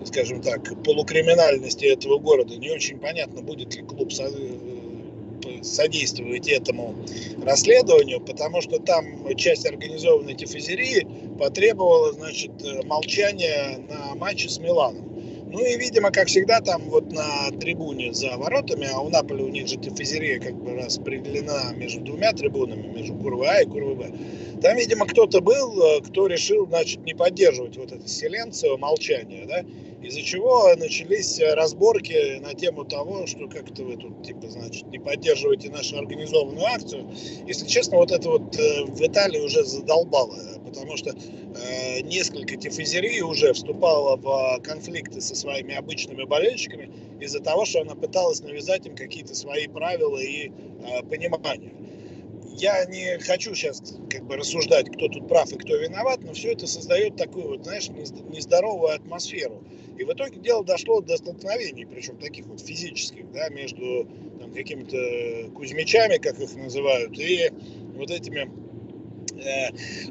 B: скажем так, полукриминальности этого города, не очень понятно, будет ли клуб э, содействовать этому расследованию, потому что там часть организованной тифозерии потребовала, значит, э, молчания на матче с Миланом. Ну и, видимо, как всегда, там вот на трибуне за воротами, а у Наполи у них же тифозерия как бы распределена между двумя трибунами, между курвой А и курвой Б. Там, видимо, кто-то был, э, кто решил, значит, не поддерживать вот это селенцию, молчание, да, из-за чего начались разборки на тему того, что как-то вы тут, типа, значит, не поддерживаете нашу организованную акцию. Если честно, вот это вот э, в Италии уже задолбало, потому что э, несколько тифозерий уже вступало в конфликты со своими обычными болельщиками из-за того, что она пыталась навязать им какие-то свои правила и э, понимания я не хочу сейчас как бы рассуждать, кто тут прав и кто виноват, но все это создает такую вот, знаешь, нездоровую атмосферу. И в итоге дело дошло до столкновений, причем таких вот физических, да, между там, какими-то кузьмичами, как их называют, и вот этими... Э,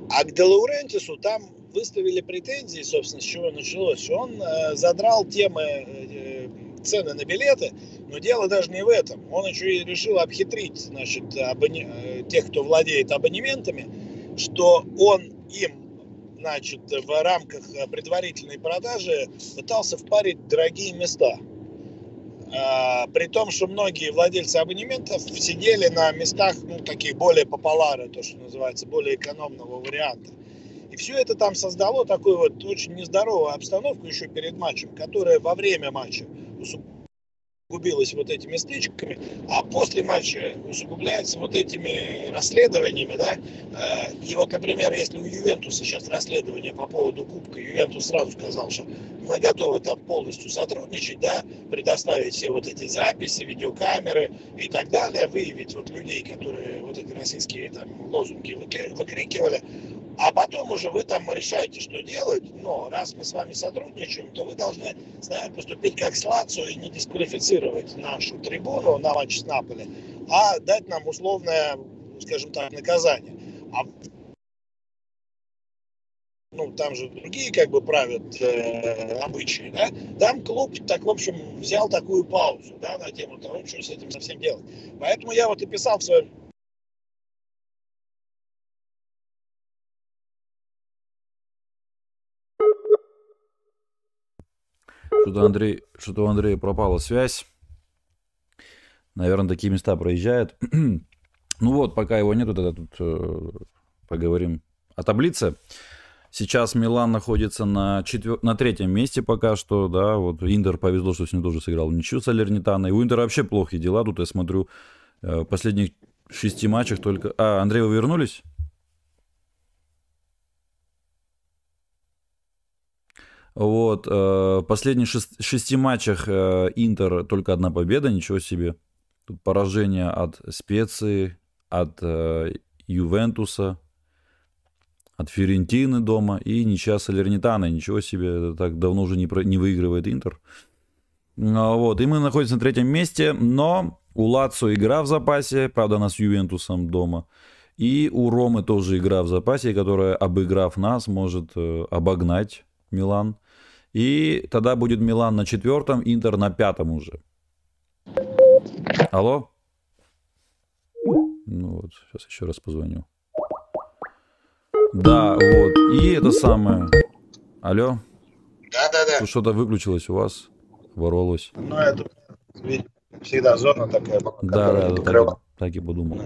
B: а к Делаурентису там выставили претензии, собственно, с чего началось, он э, задрал темы э, цены на билеты, но дело даже не в этом. Он еще и решил обхитрить значит, абоне... Э, тех, кто владеет абонементами, что он им значит, в рамках предварительной продажи пытался впарить дорогие места. А, при том, что многие владельцы абонементов сидели на местах, ну, таких более популярных, то, что называется, более экономного варианта. И все это там создало такую вот очень нездоровую обстановку еще перед матчем, которая во время матча uso. Усугубилась вот этими стычками, а после матча усугубляется вот этими расследованиями, да. Э, и вот, например, если у Ювентуса сейчас расследование по поводу Кубка, Ювентус сразу сказал, что мы готовы там полностью сотрудничать, да, предоставить все вот эти записи, видеокамеры и так далее, выявить вот людей, которые вот эти российские там лозунги выкрикивали, а потом уже вы там решаете, что делать. Но раз мы с вами сотрудничаем, то вы должны с поступить как с Лацио и не дисквалифицировать нашу трибуну на матч с Наполи, а дать нам условное, скажем так, наказание. А ну, там же другие как бы правят э, обычаи, да, там клуб, так, в общем, взял такую паузу, да, на тему того, что с этим совсем делать. Поэтому я вот и писал в своем
A: Что-то Андрей, что-то у Андрея пропала связь. Наверное, такие места проезжают. ну вот, пока его нету, тогда тут э, поговорим о таблице. Сейчас Милан находится на, четвер... на третьем месте пока что, да, вот Интер повезло, что сегодня тоже сыграл ничью с Алернитаной. У Интера вообще плохие дела, тут я смотрю, э, в последних шести матчах только... А, Андрей, вы вернулись? Вот, э, в последних шест- шести матчах э, Интер только одна победа, ничего себе. Тут поражение от Специи, от э, Ювентуса, от Фиорентины дома и ничья с Алернитаной. Ничего себе, это так давно уже не, про- не выигрывает Интер. Ну, Вот, и мы находимся на третьем месте, но у Лацо игра в запасе, правда, она с Ювентусом дома. И у Ромы тоже игра в запасе, которая, обыграв нас, может обогнать Милан. И тогда будет Милан на четвертом, Интер на пятом уже. Алло? Ну вот, сейчас еще раз позвоню. Да, вот. И это самое. Алло?
B: Да-да-да.
A: Тут что-то выключилось у вас, ворвалось.
B: Ну, это всегда зона такая. была,
A: Да, да, да, так, так и подумал.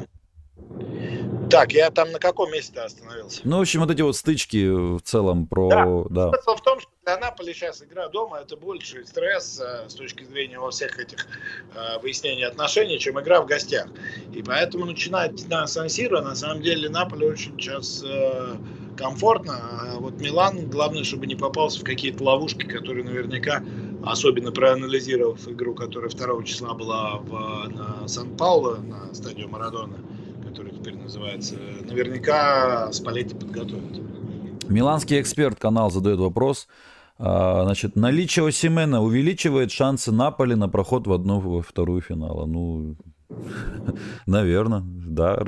B: Так, я там на каком месте остановился?
A: Ну, в общем, вот эти вот стычки в целом про... Да.
B: Смысл в том, что для Наполи сейчас игра дома это больше стресс э, с точки зрения во всех этих э, выяснений отношений, чем игра в гостях. И поэтому начинать на Сан-Сиро, на самом деле, Наполи очень сейчас э, комфортно. А вот Милан, главное, чтобы не попался в какие-то ловушки, которые наверняка, особенно проанализировав игру, которая 2 числа была в, Сан-Пауло, на стадию Марадона, который теперь называется, наверняка Спалетти подготовит.
A: Миланский эксперт канал задает вопрос. А, Значит, наличие Осимена увеличивает шансы Наполи на проход в одну во вторую финала. Ну, наверное, да.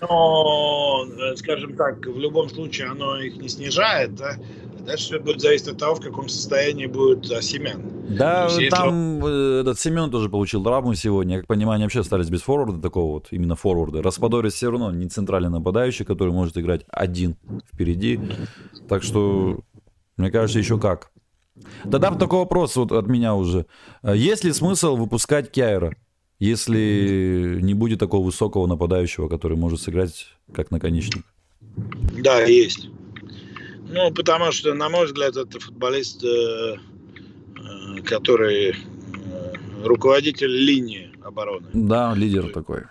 B: Но, э, скажем так, в любом случае оно их не снижает, да? Дальше все будет зависеть от того, в каком состоянии будет а, Семен.
A: Да,
B: есть, если
A: там э, этот Семен тоже получил травму сегодня. Как понимаю, они вообще остались без форварда такого вот, именно форварда. Распадорис все равно не центральный нападающий, который может играть один впереди. Так что, мне кажется, еще как. Тогда такой вопрос вот от меня уже. А Есть ли смысл выпускать Кяйра, если не будет такого высокого нападающего, который может сыграть как наконечник?
B: Да, есть. Ну, потому что, на мой взгляд, это футболист, э, э, который э, руководитель линии обороны.
A: Да, лидер такой.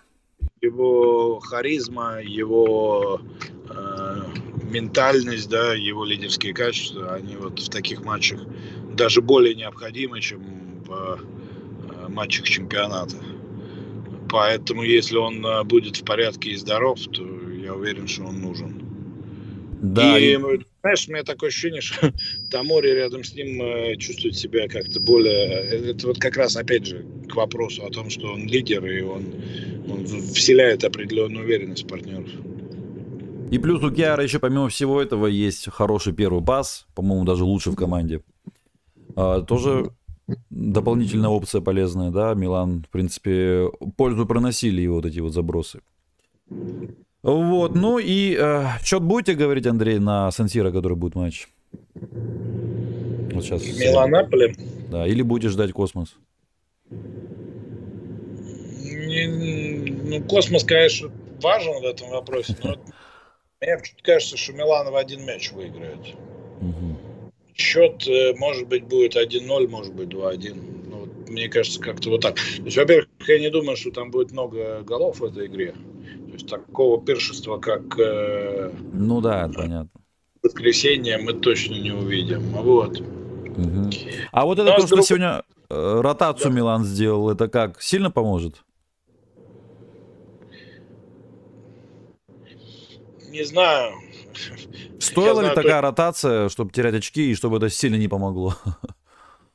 B: Его харизма, его э, ментальность, да, его лидерские качества, они вот в таких матчах даже более необходимы, чем в э, матчах чемпионата. Поэтому, если он будет в порядке и здоров, то я уверен, что он нужен.
A: Да,
B: и,
A: и-
B: знаешь, у меня такое ощущение, что Тамори рядом с ним э, чувствует себя как-то более... э, Это вот как раз, опять же, к вопросу о том, что он лидер, и он, он вселяет определенную уверенность партнеров.
A: И плюс у Киара еще помимо всего этого есть хороший первый пас, по-моему, даже лучше в команде. А, тоже дополнительная опция полезная, да, Милан, в принципе, пользу приносили и вот эти вот забросы. Вот, ну и э, счет будете говорить, Андрей, на Сансира, который будет матч? Вот сейчас.
B: Милан Наполе.
A: Да, или будете ждать космос?
B: Не- Ну, космос, конечно, важен в этом вопросе, но мне кажется, что Милан в один мяч выиграет. Счет, э, может быть, будет 1-0, может быть, 2-1. Ну, вот мне кажется, как-то вот так. То есть, во-первых, я не думаю, что там будет много голов в этой игре. Такого пиршества, как э,
A: Ну да, это понятно.
B: воскресенье, мы точно не увидим. Вот.
A: Мгм. А вот это
B: Но
A: то, что
B: друг-
A: сегодня э, ротацию
B: Да.
A: Милан сделал, это как? Сильно поможет?
B: Не знаю.
A: Стоила
B: Я
A: ли
B: знаю
A: такая ротация, чтобы терять очки, и чтобы это сильно не помогло?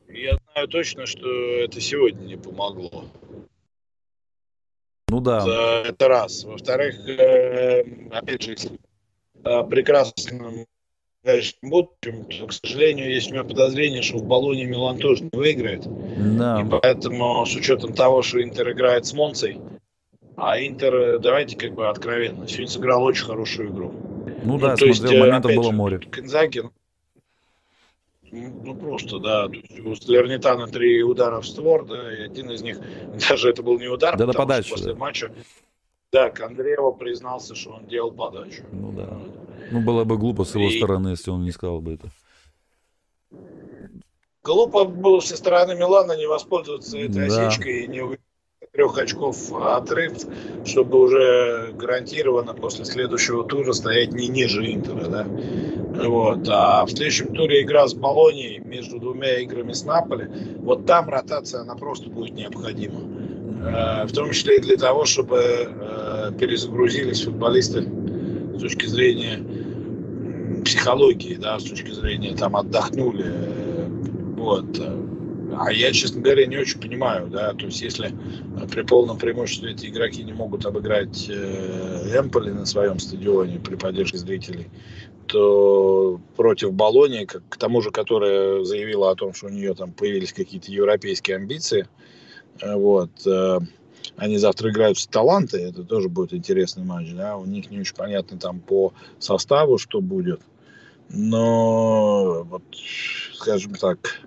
B: Я знаю точно, что это сегодня не помогло.
A: Ну да.
B: Это, раз. Во-вторых, э, опять же, э, прекрасным дальнейшем будущем, то, к сожалению, есть у меня подозрение, что в Болоне Милан тоже не выиграет.
A: Да.
B: И поэтому, с учетом того, что Интер играет с Монцей, а Интер, э, давайте как бы откровенно, сегодня сыграл очень хорошую игру.
A: Ну да,
B: то есть,
A: смотрел,
B: э,
A: моментов было
B: же,
A: море.
B: Конзаги, ну просто, да. У Слернитана три удара в створ, да, и один из них, даже это был не удар,
A: Да,
B: потому
A: подачу,
B: что после
A: да.
B: матча, да, Кондреева признался, что он делал подачу.
A: Ну да. Ну было бы глупо с его
B: И-
A: стороны, если он не сказал бы это.
B: Глупо было со стороны Милана не воспользоваться этой
A: Да.
B: осечкой и не увидеть трех очков отрыв, чтобы уже гарантированно после следующего тура стоять не ниже Интера, да. Вот. А в следующем туре игра с Болонией между двумя играми с Наполи, вот там ротация, она просто будет необходима. Э, в том числе и для того, чтобы э, перезагрузились футболисты с точки зрения психологии, да, с точки зрения там отдохнули. Э, вот. А я, честно говоря, не очень понимаю, да, то есть если при полном преимуществе эти игроки не могут обыграть э, Эмполи на своем стадионе при поддержке зрителей, то против Болонии, к, тому же, которая заявила о том, что у нее там появились какие-то европейские амбиции, э, вот, э, они завтра играют с Таланты, это тоже будет интересный матч, да, у них не очень понятно там по составу, что будет, но, вот, скажем так,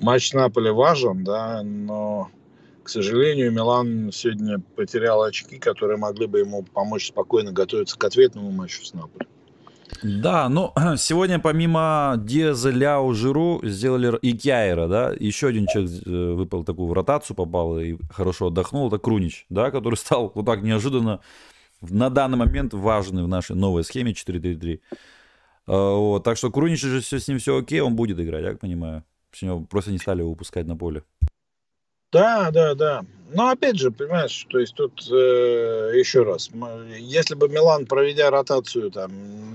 B: матч Наполи важен, да, но, к сожалению, Милан сегодня потерял очки, которые могли бы ему помочь спокойно готовиться к ответному матчу с Наполи.
A: Да, ну, сегодня помимо Диаза, Ляо, Жиру сделали и Кяйра, да, еще один человек э, выпал такую в ротацию, попал и хорошо отдохнул, это Крунич, да, который стал вот так неожиданно на данный момент важный в нашей новой схеме 4-3-3. А, вот, так что Крунич же все, с ним все окей, он будет играть, я понимаю. Просто не стали его выпускать на поле.
B: Да, да, да. Но опять же, понимаешь, то есть тут э, еще раз, если бы Милан, проведя ротацию, там,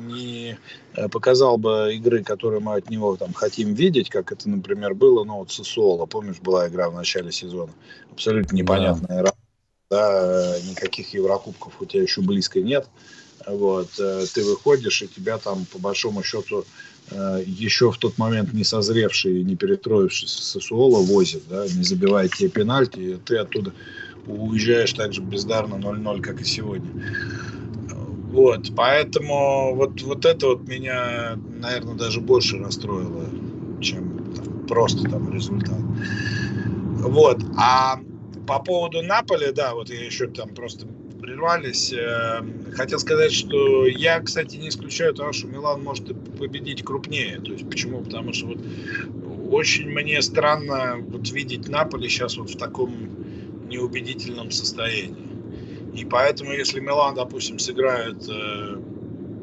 B: не э, показал бы игры, которые мы от него там хотим видеть, как это, например, было, ну вот Сосуола, помнишь, была игра в начале сезона, абсолютно непонятная да. да, никаких Еврокубков у тебя еще близко нет, вот, э, ты выходишь, и тебя там, по большому счету, еще в тот момент не созревший, не перестроившийся Сосуола возит, да, не забивает тебе пенальти, и ты оттуда уезжаешь так же бездарно 0-0, как и сегодня. Вот, поэтому вот, вот это вот меня, наверное, даже больше расстроило, чем там, просто там результат. Вот, а по поводу Наполи, да, вот я еще там просто прервались. Э, хотел сказать, что я, кстати, не исключаю того, что Милан может победить крупнее. То есть почему? Потому что вот очень мне странно вот видеть Наполи сейчас вот в таком неубедительном состоянии. И поэтому, если Милан, допустим, сыграет, э,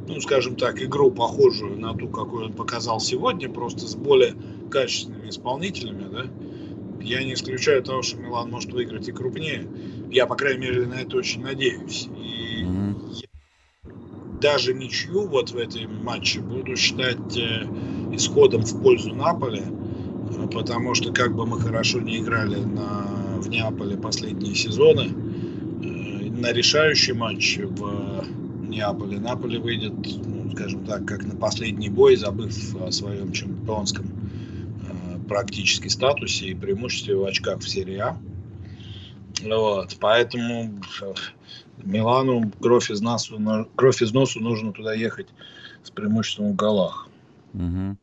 B: ну, скажем так, игру похожую на ту, какую он показал сегодня, просто с более качественными исполнителями, да, я не исключаю того, что Милан может выиграть и крупнее. Я, по крайней мере, на это очень надеюсь. И mm-hmm. даже ничью вот в этом матче буду считать э, исходом в пользу Наполи, э, потому что как бы мы хорошо не играли на, в Неаполе последние сезоны, э, на решающий матч в Неаполе Наполе выйдет, ну, скажем так, как на последний бой, забыв о своем чемпионском практически статусе и преимуществе в очках в серии А. Вот, поэтому Милану кровь из, носу, кровь из носу нужно туда ехать с преимуществом в голах.
A: Угу.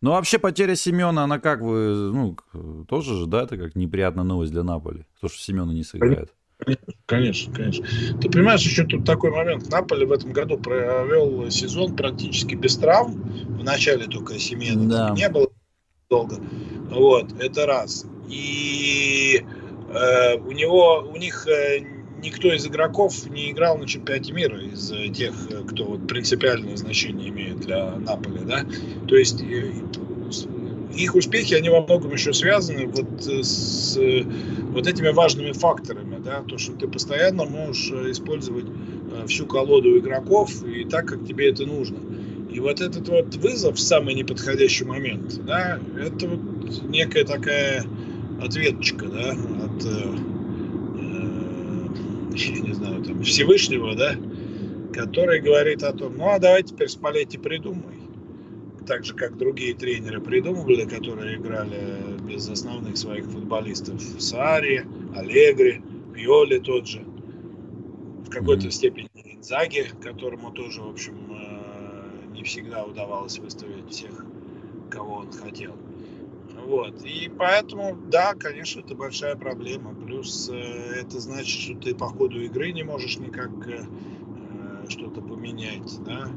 A: Ну, вообще потеря Семена, она как вы, ну, тоже же, да, это как неприятная новость для Наполи, то, что Семена не сыграет.
B: Конечно, конечно. Ты понимаешь, еще тут такой момент. Наполи в этом году провел сезон практически без травм. В начале только Семена да. не было долго. Вот, это раз. И у него, у них э, никто из игроков не играл на чемпионате мира из э, тех, кто вот принципиальное значение имеет для Наполи, да. То есть их успехи, они во многом еще связаны вот с вот этими важными факторами, да, то, что ты постоянно можешь использовать всю колоду игроков и так, как тебе это нужно. И вот этот вот вызов в самый неподходящий момент, да, это вот некая такая ответочка, да, от, э, э, я не знаю, там, Всевышнего, да, который говорит о том, ну а давай теперь спалеть и придумай. Так же, как другие тренеры придумывали, которые играли без основных своих футболистов. Сари, Алегри, Пиоли тот же. В какой-то степени Инзаги, которому тоже, в общем, э, не всегда удавалось выставить всех, кого он хотел. Вот. И поэтому, да, конечно, это большая проблема. Плюс э, это значит, что ты по ходу игры не можешь никак э, э что-то поменять, да.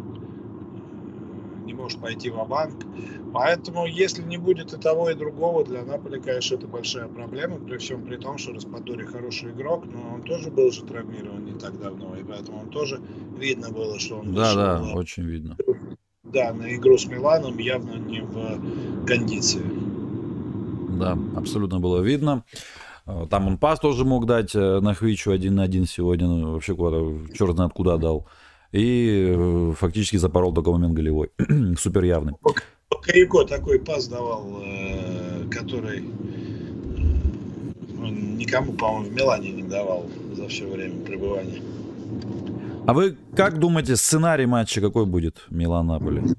B: Не, может пойти в банк Поэтому, если не будет и того, и другого, для Наполи, конечно, это большая проблема, при всем при том, что Распадори хороший игрок, но он тоже был же травмирован не так давно, и поэтому он тоже видно было, что он...
A: Да, да, на, очень видно.
B: Да, на игру с Миланом явно не в кондиции.
A: Да, абсолютно было видно. А, там он пас тоже мог дать э, на Хвичу один на один сегодня, ну, вообще куда-то, черт знает куда дал. И э, фактически запорол такой момент голевой. Супер явный.
B: Корико такой пас давал, э, который никому, по-моему, в Милане не давал за все время пребывания.
A: А вы как думаете, сценарий матча какой будет Милан-Наполи?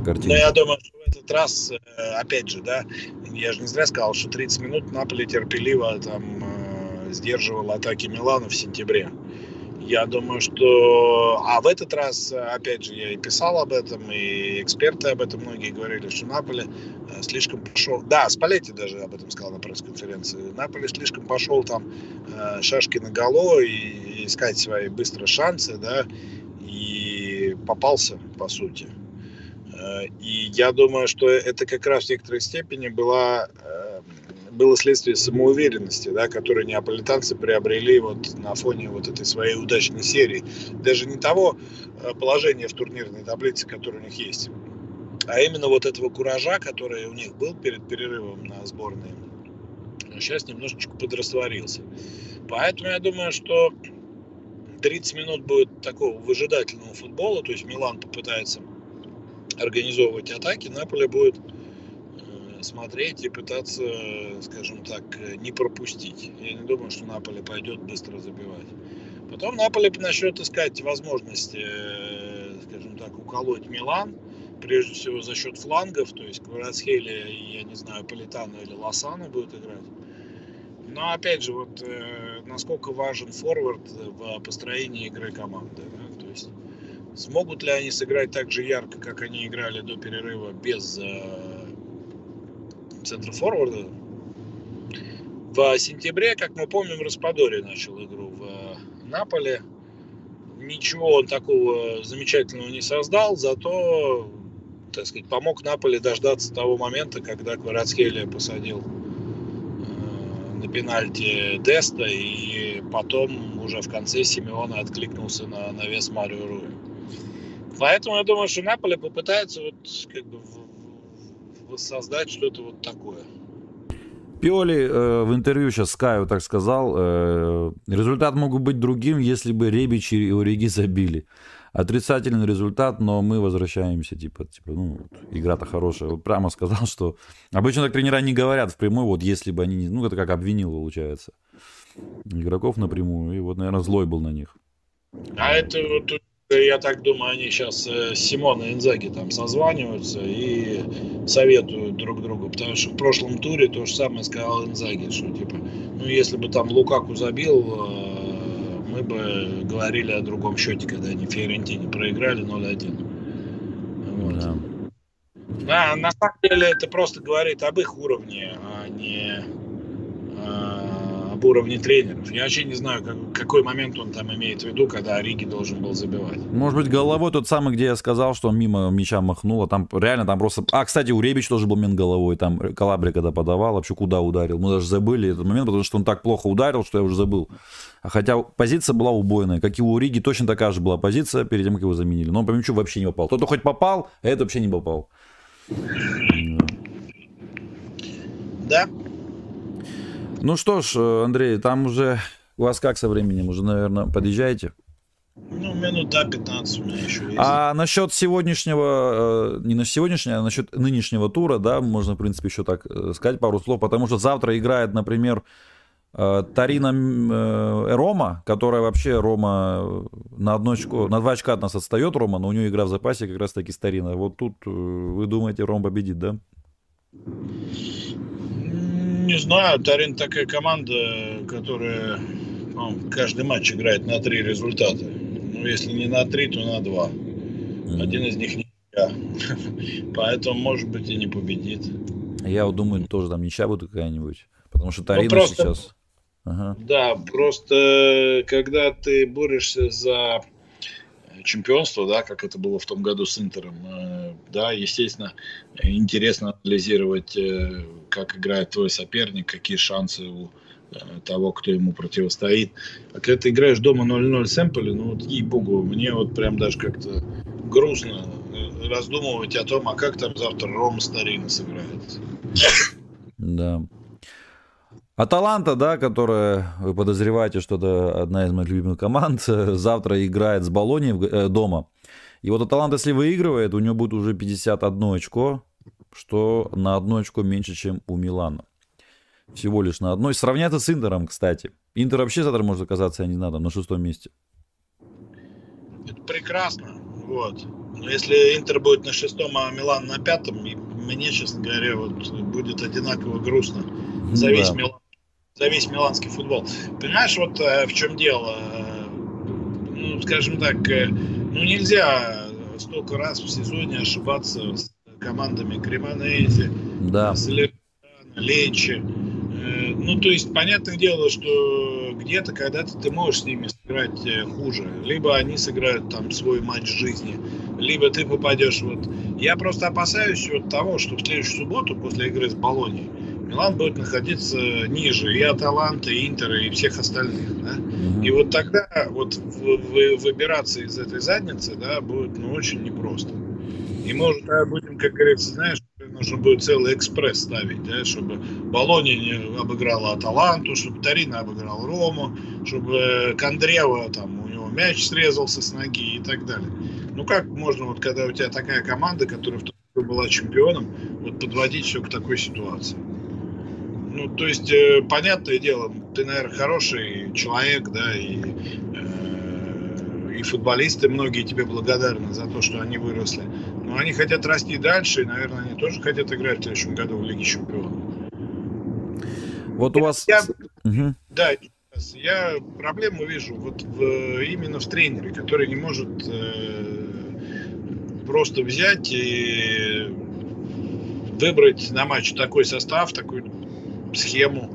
B: По картине. Ну, я думаю, что в этот раз, опять же, да, я же не зря сказал, что 30 минут Наполи терпеливо там э, сдерживал атаки Милана в сентябре. Я думаю, что... А в этот раз, опять же, я и писал об этом, и эксперты об этом многие говорили, что Наполе э, слишком пошел... Да, Спалетти даже об этом сказал на пресс-конференции. Наполе слишком пошел там э, шашки на голо и искать свои быстро шансы, да, и попался, по сути. Э, и я думаю, что это как раз в некоторой степени была, э, было следствие самоуверенности, да, которую неаполитанцы приобрели вот на фоне вот этой своей удачной серии. Даже не того э, положения в турнирной таблице, которое у них есть, а именно вот этого куража, который у них был перед перерывом на сборные, сейчас немножечко подрастворился. Поэтому я думаю, что 30 минут будет такого выжидательного футбола, то есть Милан попытается организовывать атаки, Наполе будет э, смотреть и пытаться, скажем так, не пропустить. Я не думаю, что Наполе пойдет быстро забивать. Потом Наполе начнет искать возможности, э, скажем так, уколоть Милан, прежде всего за счет флангов, то есть Кварацхели, я не знаю, Политана или Лосана будет играть. Но опять же, вот э, насколько важен форвард в построении игры команды. Да? То есть Смогут ли они сыграть так же ярко, как они играли до перерыва без э, центра форварда? В сентябре, как мы помним, Распадори начал игру в э, Наполе. Ничего он такого замечательного не создал, зато, так сказать, помог Наполе дождаться того момента, когда Кварацхелия посадил э, на пенальти Деста, и потом уже в конце Симеона откликнулся на навес Марио Руи. Поэтому я думаю, что Наполе попытается вот как бы воссоздать что-то вот такое.
A: Пиоли э, в интервью сейчас Скаю так сказал, э, результат мог бы быть другим, если бы Ребич и Ориги забили. Отрицательный результат, но мы возвращаемся, типа, типа ну, игра-то хорошая. Вот прямо сказал, что обычно так тренера не говорят впрямую, вот если бы они не... Ну, это как обвинил, получается, игроков напрямую, и вот, наверное, злой был на них.
B: А это вот я так думаю, они сейчас э, с Симона и Инзаги там созваниваются и советуют друг другу, потому что в прошлом туре то же самое сказал Инзаги, что типа, ну если бы там Лукаку забил, э, мы бы говорили о другом счете, когда они Фиорентине проиграли 0-1. Вот. Да. да, на самом деле это просто говорит об их уровне, а не об уровне тренеров. Я вообще не знаю, как, какой момент он там имеет в виду, когда Ориги должен был забивать.
A: Может быть, головой тот самый, где я сказал, что он мимо мяча махнуло. Там реально там просто... А, кстати, у Ребич тоже был момент головой. Там Калабри, когда подавал, вообще куда ударил. Мы даже забыли этот момент, потому что он так плохо ударил, что я уже забыл. А хотя позиция была убойная. Как и у Риги, точно такая же была позиция перед тем, как его заменили. Но он по мячу вообще не попал. Тот, кто хоть попал, а это вообще не попал.
B: Да,
A: ну что ж, э, Андрей, там уже у вас как со временем? Уже, наверное, подъезжаете?
B: Ну, минут до 15 у меня еще есть.
A: А насчет сегодняшнего, э, не на сегодняшнего, а насчет нынешнего тура, да, можно, в принципе, еще так э, сказать пару слов, потому что завтра играет, например, Тарина Рома, которая вообще Рома на, одно очко, на два очка от нас отстает Рома, но у нее игра в запасе как раз таки с Тарина. Вот тут вы думаете, Ром победит, да?
B: Не знаю, Тарин такая команда, которая ну, каждый матч играет на три результата. Ну, если не на три, то на два. Один из них не я. Поэтому, может быть, и не победит.
A: Я вот думаю, тоже там ничья будет какая-нибудь. Потому что Тарина ну, просто, сейчас...
B: Ага. Да, просто когда ты борешься за чемпионства, да, как это было в том году с Интером. Да, естественно, интересно анализировать, как играет твой соперник, какие шансы у того, кто ему противостоит. А когда ты играешь дома 0-0 с ну вот, ей-богу, мне вот прям даже как-то грустно раздумывать о том, а как там завтра Рома Старина сыграет.
A: Да. Аталанта, да, которая, вы подозреваете, что это одна из моих любимых команд, завтра играет с Болонией э, дома. И вот Аталанта, если выигрывает, у него будет уже 51 очко, что на одно очко меньше, чем у Милана. Всего лишь на одной. Сравняться с Интером, кстати. Интер вообще завтра может оказаться, я не знаю, там, на шестом месте.
B: Это прекрасно. Вот. Но если Интер будет на шестом, а Милан на пятом, мне, честно говоря, вот будет одинаково грустно за весь, да. Милан, за весь миланский футбол. Понимаешь, вот э, в чем дело? Ну, скажем так, э, ну нельзя столько раз в сезоне ошибаться с командами Кремонези,
A: да.
B: Лечи. Э, ну, то есть, понятное дело, что где-то, когда-то ты можешь с ними сыграть хуже. Либо они сыграют там свой матч жизни, либо ты попадешь вот... Я просто опасаюсь вот того, что в следующую субботу после игры с Болонией Милан будет находиться ниже и Аталанта, и Интера, и всех остальных. Да? И вот тогда вот выбираться из этой задницы да, будет ну, очень непросто. И может будем, как говорится, знаешь, нужно будет целый экспресс ставить, да, чтобы Болония не обыграла Аталанту, чтобы Тарина обыграл Рому, чтобы Кондрева там у него мяч срезался с ноги и так далее. Ну как можно, вот когда у тебя такая команда, которая в том была чемпионом, вот подводить все к такой ситуации? Ну, то есть, э, понятное дело, ты, наверное, хороший человек, да, и, э, и футболисты многие тебе благодарны за то, что они выросли. Но они хотят расти дальше, и, наверное, они тоже хотят играть в следующем году в Лиге Чемпионов.
A: Вот у вас...
B: Я, угу. Да, я проблему вижу вот в, именно в тренере, который не может э, просто взять и выбрать на матч такой состав, такую схему,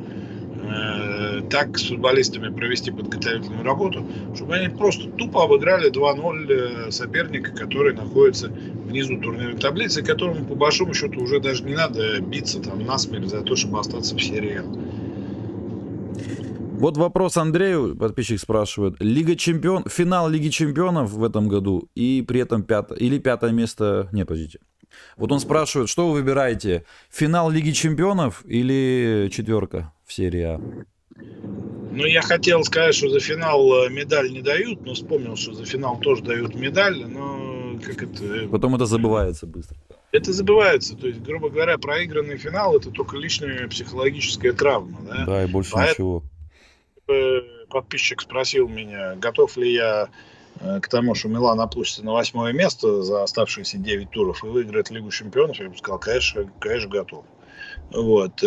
B: э, так с футболистами провести подготовительную работу, чтобы они просто тупо обыграли 2-0 э, соперника, который находится внизу турнирной таблицы, которому по большому счету уже даже не надо биться там насмерть за то, чтобы остаться в серии
A: вот вопрос Андрею, подписчик спрашивает. Лига чемпион, финал Лиги чемпионов в этом году и при этом пятое, или пятое место, не, подождите. Вот он спрашивает, что вы выбираете, финал Лиги чемпионов или четверка в серии А?
B: Ну, я хотел сказать, что за финал э, медаль не дают, но вспомнил, что за финал тоже дают медаль, но как это...
A: Э, Потом это забывается быстро.
B: Это забывается. То есть, грубо говоря, проигранный финал это только личная психологическая травма. Да,
A: да и больше Поэтому... ничего
B: подписчик спросил меня, готов ли я э, к тому, что Милан опустится на восьмое место за оставшиеся 9 туров и выиграет Лигу Чемпионов, я бы сказал, конечно, конечно готов. Вот.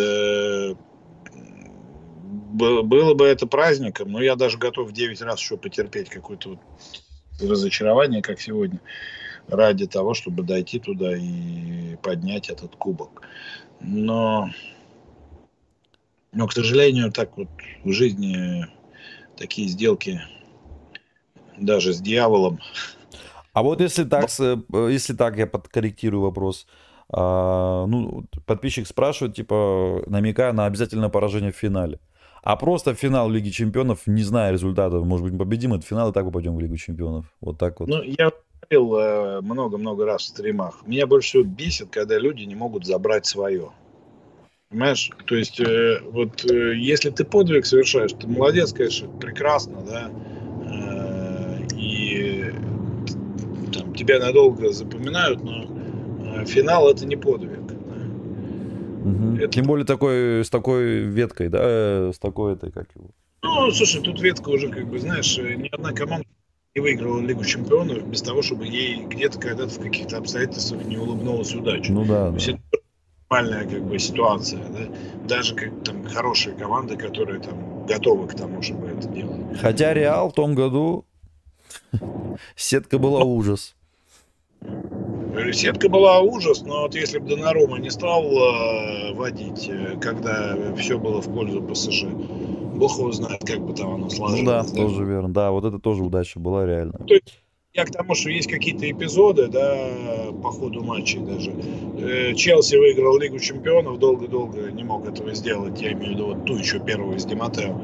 B: Э, было бы это праздником, но я даже готов 9 раз еще потерпеть какое-то вот разочарование, как сегодня, ради того, чтобы дойти туда и поднять этот кубок. Но но, к сожалению, так вот в жизни такие сделки даже с дьяволом.
A: А вот если так, если так я подкорректирую вопрос. А, ну, подписчик спрашивает, типа, намекая на обязательное поражение в финале. А просто финал Лиги Чемпионов, не зная результатов, может быть, победим этот финал, и так попадем в Лигу Чемпионов. Вот так вот.
B: Ну, я говорил э, много-много раз в стримах. Меня больше всего бесит, когда люди не могут забрать свое. Понимаешь? То есть, э, вот э, если ты подвиг совершаешь, ты молодец, конечно, прекрасно, да, э, и там, тебя надолго запоминают, но э, финал это не подвиг.
A: Угу. Это... Тем более такой, с такой веткой, да, э, с такой этой, как его.
B: Ну, слушай, тут ветка уже, как бы, знаешь, э, ни одна команда не выиграла Лигу Чемпионов без того, чтобы ей где-то когда-то в каких-то обстоятельствах не улыбнулась удача.
A: Ну да. То
B: да. есть нормальная как бы ситуация, да? даже как там хорошие команды, которые там готовы к тому, чтобы это делать.
A: Хотя Реал в том году сетка была ужас.
B: Сетка была ужас, но вот если бы Донарума не стал э, водить, э, когда все было в пользу ПСЖ, бог его знает, как бы там оно сложилось.
A: Ну да, да, тоже верно. Да, вот это тоже удача была реально.
B: То есть я к тому, что есть какие-то эпизоды, да, по ходу матчей даже. Э, Челси выиграл Лигу Чемпионов, долго-долго не мог этого сделать, я имею в виду вот ту еще первую из Диматео.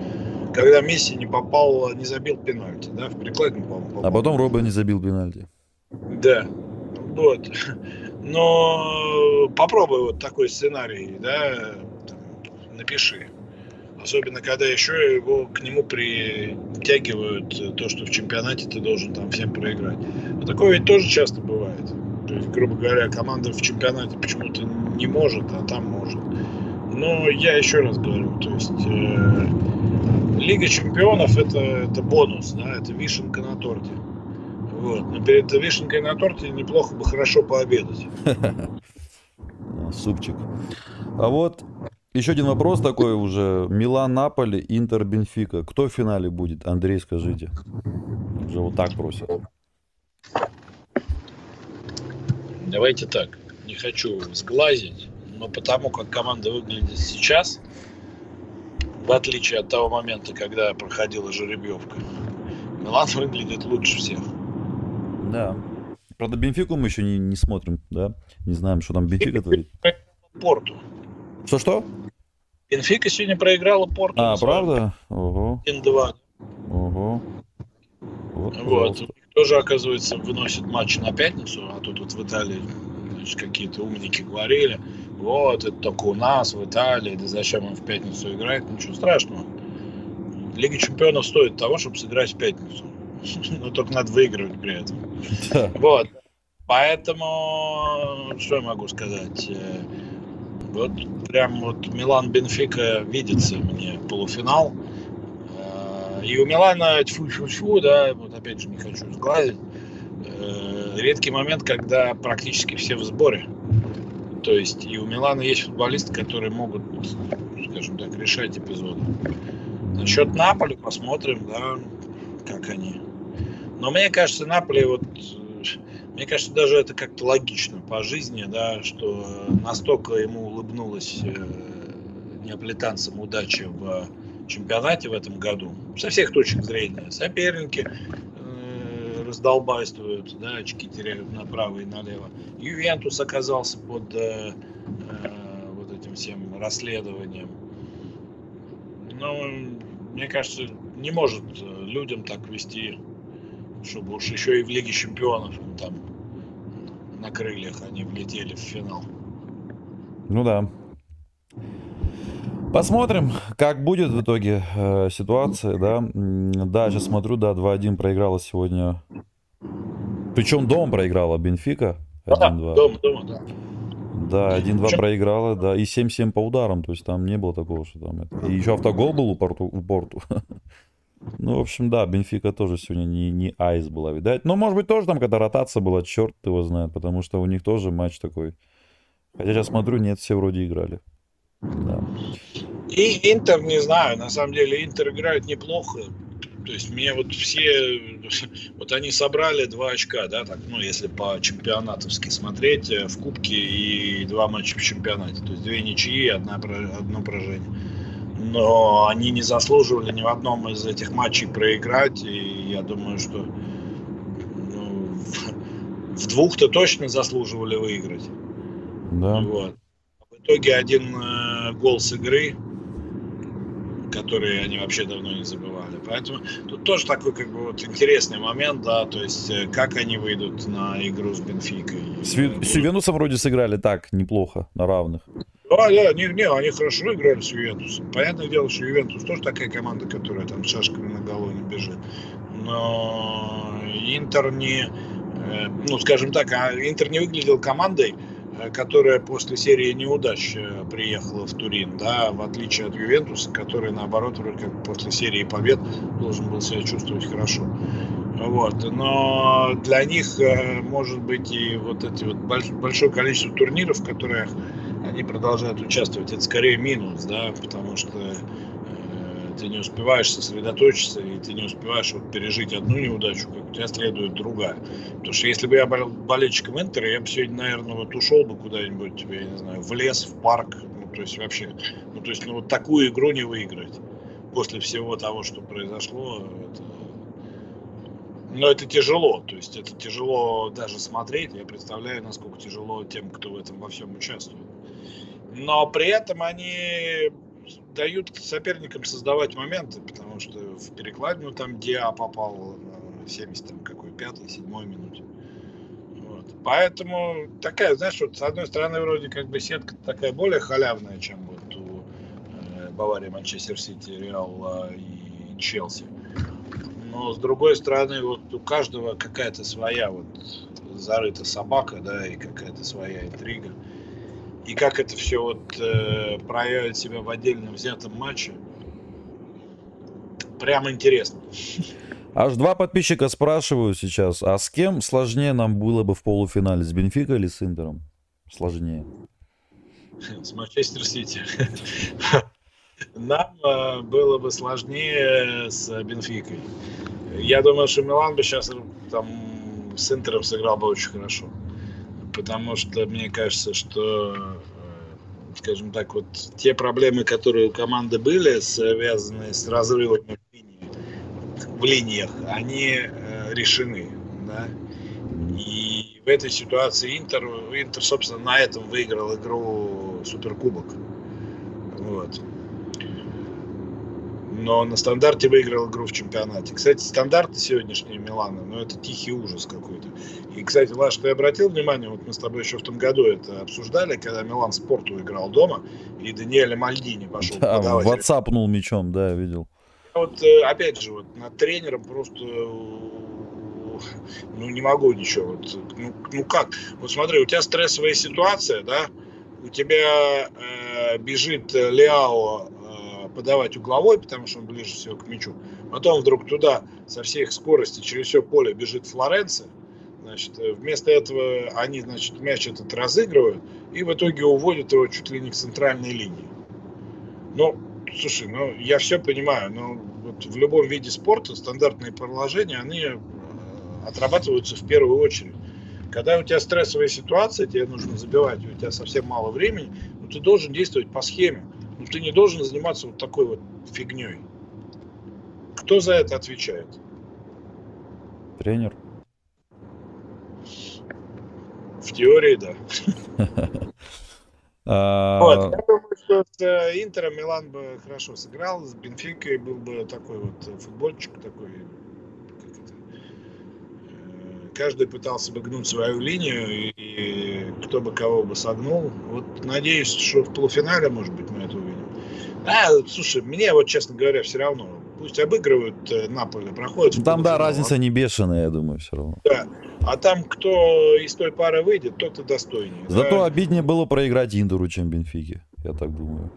B: Когда Месси не попал, не забил пенальти, да, в прикладе, по-моему.
A: А потом Робби не забил пенальти.
B: Да, вот. Но попробуй вот такой сценарий, да, напиши. Особенно, когда еще его к нему притягивают то, что в чемпионате ты должен там всем проиграть. Но такое ведь тоже часто бывает. То есть, грубо говоря, команда в чемпионате почему-то не может, а там может. Но я еще раз говорю, то есть э, Лига чемпионов это, это бонус, да, это вишенка на торте. Вот. Но перед вишенкой на торте неплохо бы хорошо пообедать.
A: Супчик. А вот еще один вопрос такой уже. Милан, Наполи, Интер, Бенфика. Кто в финале будет? Андрей, скажите. Уже вот так просят.
B: Давайте так. Не хочу сглазить, но потому как команда выглядит сейчас, в отличие от того момента, когда проходила жеребьевка, Милан выглядит лучше всех.
A: Да. Правда, Бенфику мы еще не, не смотрим, да? Не знаем, что там Бенфика творит.
B: Порту.
A: Что-что?
B: Бенфика сегодня проиграла Порту.
A: А, правда? Ого.
B: 1-2.
A: Ого.
B: Вот, вот. Тоже, оказывается, выносит матч на пятницу, а тут вот в Италии какие-то умники говорили, вот, это только у нас, в Италии, да зачем он в пятницу играет, ничего страшного. Лига чемпионов стоит того, чтобы сыграть в пятницу. Но только надо выигрывать при этом. Вот. Поэтому, что я могу сказать? Э, вот прям вот Милан Бенфика видится мне полуфинал. Э, и у Милана тьфу-тьфу-тьфу, да, вот опять же не хочу сглазить. Э, редкий момент, когда практически все в сборе. То есть и у Милана есть футболисты, которые могут, скажем так, решать эпизоды. Насчет Наполи посмотрим, да, как они. Но мне кажется, Наполи вот мне кажется, даже это как-то логично по жизни, да, что настолько ему улыбнулась э, неаполитанцам удача в чемпионате в этом году. Со всех точек зрения. Соперники э, раздолбайствуют, да, очки теряют направо и налево. Ювентус оказался под э, э, вот этим всем расследованием. Но, мне кажется, не может людям так вести чтобы уж еще и в Лиге Чемпионов там на крыльях они влетели в финал.
A: Ну да. Посмотрим, как будет в итоге э, ситуация, да. Да, сейчас смотрю, да, 2-1 проиграла сегодня. Причем дом проиграла Бенфика.
B: 1-2. Да, дом, дома, да.
A: Да, 1-2 проиграла, да, и 7-7 по ударам, то есть там не было такого, что там это. И еще автогол был у Порту. У Порту. Ну, в общем, да, Бенфика тоже сегодня не, не айс была, видать. Но, может быть, тоже там, когда ротация была, черт его знает, потому что у них тоже матч такой. Хотя я смотрю, нет, все вроде играли. Да.
B: И Интер, не знаю, на самом деле Интер играет неплохо. То есть мне вот все, вот они собрали два очка, да, так, ну, если по чемпионатовски смотреть, э, в Кубке и два матча в чемпионате. То есть две ничьи и одна, одно поражение но они не заслуживали ни в одном из этих матчей проиграть, и я думаю, что ну, в, в двух-то точно заслуживали выиграть.
A: Да.
B: Вот. В итоге один э, гол с игры, который они вообще давно не забывали. Поэтому тут тоже такой как бы вот интересный момент, да, то есть э, как они выйдут на игру с Бенфикой.
A: С, с Ювентусом вроде сыграли так, неплохо, на равных.
B: Да, да, не, не, они хорошо играли с Ювентусом. Понятное дело, что Ювентус тоже такая команда, которая там шашками на голову не бежит. Но Интер не, э, ну, скажем так, а Интер не выглядел командой, э, которая после серии неудач э, приехала в Турин, да, в отличие от Ювентуса, который, наоборот, вроде как после серии побед должен был себя чувствовать хорошо. Вот. Но для них, может быть, и вот эти вот большое количество турниров, в которых они продолжают участвовать, это скорее минус, да, потому что э, ты не успеваешь сосредоточиться, и ты не успеваешь вот пережить одну неудачу, как у тебя следует другая. Потому что если бы я был болельщиком Интера, я бы сегодня, наверное, вот ушел бы куда-нибудь, я не знаю, в лес, в парк, ну, то есть вообще, ну, то есть, ну, вот такую игру не выиграть после всего того, что произошло, это Но это тяжело, то есть это тяжело даже смотреть. Я представляю, насколько тяжело тем, кто в этом во всем участвует. Но при этом они дают соперникам создавать моменты, потому что в перекладину там Диа попал на 70 там, какой, пятой, седьмой минуте. Вот. Поэтому такая, знаешь, вот с одной стороны вроде как бы сетка такая более халявная, чем вот у э, Баварии, Манчестер Сити, Реал и Челси но с другой стороны, вот у каждого какая-то своя вот зарыта собака, да, и какая-то своя интрига. И как это все вот э, проявит себя в отдельно взятом матче, прямо интересно.
A: Аж два подписчика спрашивают сейчас, а с кем сложнее нам было бы в полуфинале, с Бенфика или с Интером? Сложнее.
B: С Манчестер Сити. Нам э, было бы сложнее с Бенфикой. Я думаю, что Милан бы сейчас там с Интером сыграл бы очень хорошо. Потому что мне кажется, что, э, скажем так, вот те проблемы, которые у команды были, связанные с разрывами в, линии, в линиях, они э, решены. Да? И в этой ситуации Интер, Интер, собственно, на этом выиграл игру Суперкубок. Вот но на стандарте выиграл игру в чемпионате. Кстати, стандарты сегодняшние Милана, ну это тихий ужас какой-то. И, кстати, Лаш, ты обратил внимание, вот мы с тобой еще в том году это обсуждали, когда Милан спорту играл дома, и Даниэля Мальдини пошел
A: да, подавать. ватсапнул мячом, да, видел.
B: Вот, э, опять же, вот над тренером просто ну не могу ничего. Вот, ну, ну как? Вот смотри, у тебя стрессовая ситуация, да, у тебя э, бежит Леао подавать угловой, потому что он ближе всего к мячу. Потом вдруг туда со всех скорости через все поле бежит Флоренция. Значит, э, вместо этого они, значит, мяч этот разыгрывают и в итоге уводят его чуть ли не к центральной линии. Ну, слушай, ну я все понимаю, но вот в любом виде спорта стандартные положения, они э, отрабатываются в первую очередь. Когда у тебя стрессовая ситуация, тебе нужно забивать, у тебя совсем мало времени, ну, ты должен действовать по схеме. Ты не должен заниматься вот такой вот фигней. Кто за это отвечает?
A: Тренер.
B: В теории, да. А, вот, я думаю, что с э, Интером Милан бы хорошо сыграл, с Бенфикой был бы такой вот футбольчик, такой, э, каждый пытался бы гнуть свою линию, и кто бы кого бы согнул. Вот надеюсь, что в полуфинале, может быть, мы это увидим. А, слушай, мне вот, честно говоря, все равно. Пусть обыгрывают э, Наполе, проходят.
A: Там, да, разница не бешеная, я думаю, все равно.
B: Да. А там, кто из той пары выйдет, тот и достойнее.
A: Зато да? обиднее было проиграть Интеру, чем Бенфике, я так думаю.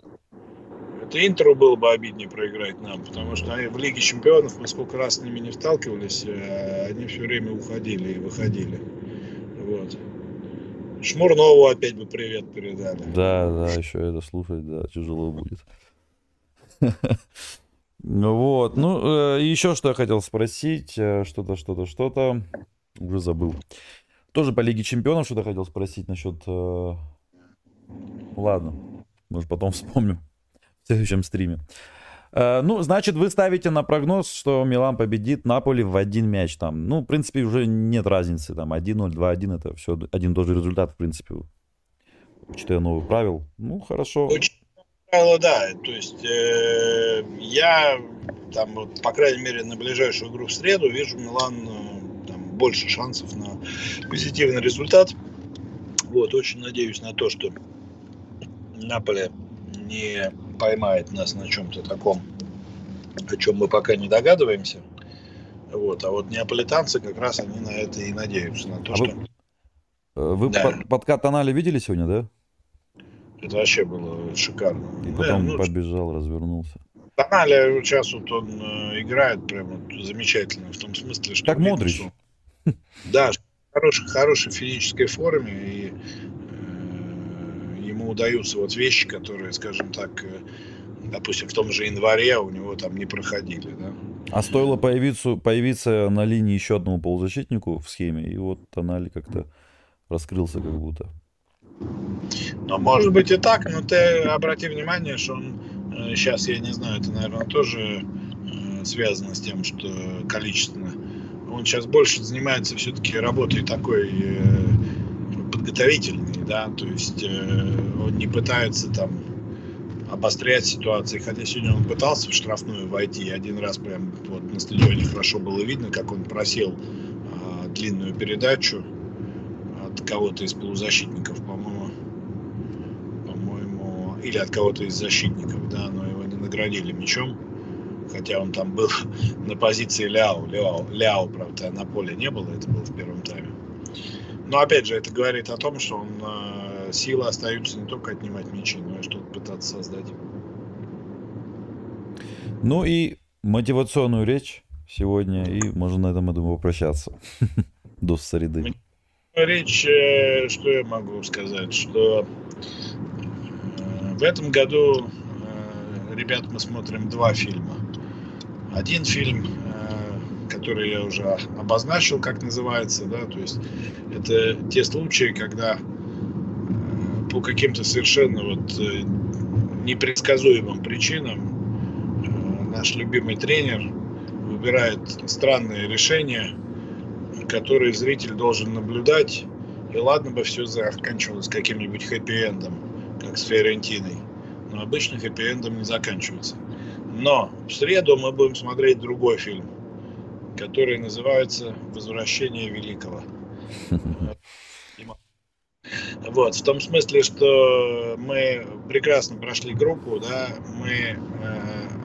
B: Это Интеру было бы обиднее проиграть нам, потому что они в Лиге Чемпионов, мы сколько раз с ними не сталкивались, э, они все время уходили и выходили. Вот. Шмурнову опять бы привет передали.
A: Да, да, еще это слушать, да, тяжело будет. Вот. Ну, э, еще что я хотел спросить. Э, что-то, что-то, что-то. Уже забыл. Тоже по Лиге Чемпионов что-то хотел спросить насчет... Э, ладно. Может, потом вспомню в следующем стриме. Ну, значит, вы ставите на прогноз, что Милан победит Наполи в один мяч там. Ну, в принципе, уже нет разницы. Там 1-0, 2-1, это все один и тот же результат, в принципе. Учитывая новых правил. Ну, хорошо. Очень
B: правило, да. То есть э, я, там, вот, по крайней мере, на ближайшую игру в среду вижу Милан э, там, больше шансов на позитивный результат. Вот, очень надеюсь на то, что Наполе не поймает нас на чем-то таком, о чем мы пока не догадываемся. Вот, а вот неаполитанцы как раз они на это и надеются, на то, а что... Вы,
A: э, вы да. под, подкат Анали видели сегодня, да?
B: Это вообще было шикарно.
A: И потом да, ну, побежал, развернулся.
B: Тонале сейчас вот он э, играет прям вот замечательно, в том смысле, что...
A: Как Модрич.
B: Что, да, в хорошей, хорошей физической форме, и э, ему удаются вот вещи, которые, скажем так, э, допустим, в том же январе у него там не проходили, да.
A: А стоило появиться, появиться на линии еще одному полузащитнику в схеме, и вот Тонали как-то раскрылся как будто.
B: Ну, может быть и так, но ты обрати внимание, что он сейчас, э, я не знаю, это, наверное, тоже э, связано с тем, что количественно. он сейчас больше занимается все-таки работой такой э, подготовительной, да, то есть он не пытается там обострять ситуации, хотя сегодня он пытался в штрафную войти, один раз прям вот на стадионе хорошо было видно, как он просил э, длинную передачу от кого-то из полузащитников, или от кого-то из защитников, да, но его не наградили мячом хотя он там был на позиции Ляо. Ляо, Ляо, правда, на поле не было, это было в первом тайме. Но опять же, это говорит о том, что он, э, силы остаются не только отнимать мячи, но и что-то пытаться создать.
A: Ну и мотивационную речь сегодня, и можно на этом, я думаю, попрощаться до среды.
B: Речь, э, что я могу сказать, что в этом году, ребят, мы смотрим два фильма. Один фильм, э, который я уже обозначил, как называется, да, то есть это те случаи, когда э, по каким-то совершенно вот э, непредсказуемым причинам наш любимый тренер выбирает странные решения, которые зритель должен наблюдать, и ладно бы все заканчивалось каким-нибудь хэппи-эндом, как с Фиорентиной, но обычно хэппи-эндом не заканчивается. Но в среду мы будем смотреть другой фильм, который называется «Возвращение Великого». Вот, в том смысле, что мы прекрасно прошли группу, да, мы э,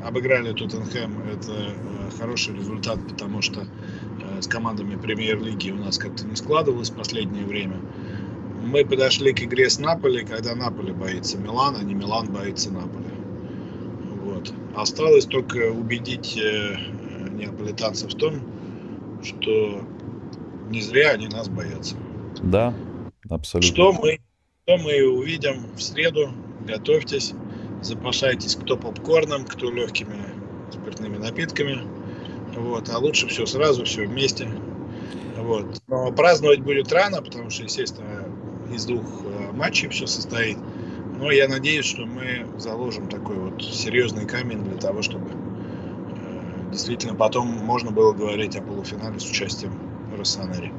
B: обыграли Тоттенхэм, это э, хороший результат, потому что э, с командами премьер-лиги у нас как-то не складывалось в последнее время. Мы подошли к игре с Наполи, когда Наполи боится Милана, а не Милан боится Наполи. Вот. Осталось только убедить э, неаполитанцев в том, что не зря они нас боятся.
A: Да, абсолютно.
B: Что мы, что мы увидим в среду. Готовьтесь, запасайтесь кто попкорном, кто легкими спиртными напитками. Вот. А лучше все сразу, все вместе. Вот. Но праздновать будет рано, потому что, естественно, из двух э, матчей все состоит. Но я надеюсь, что мы заложим такой вот серьезный камень для того, чтобы э, действительно потом можно было говорить о полуфинале с участием Россонери.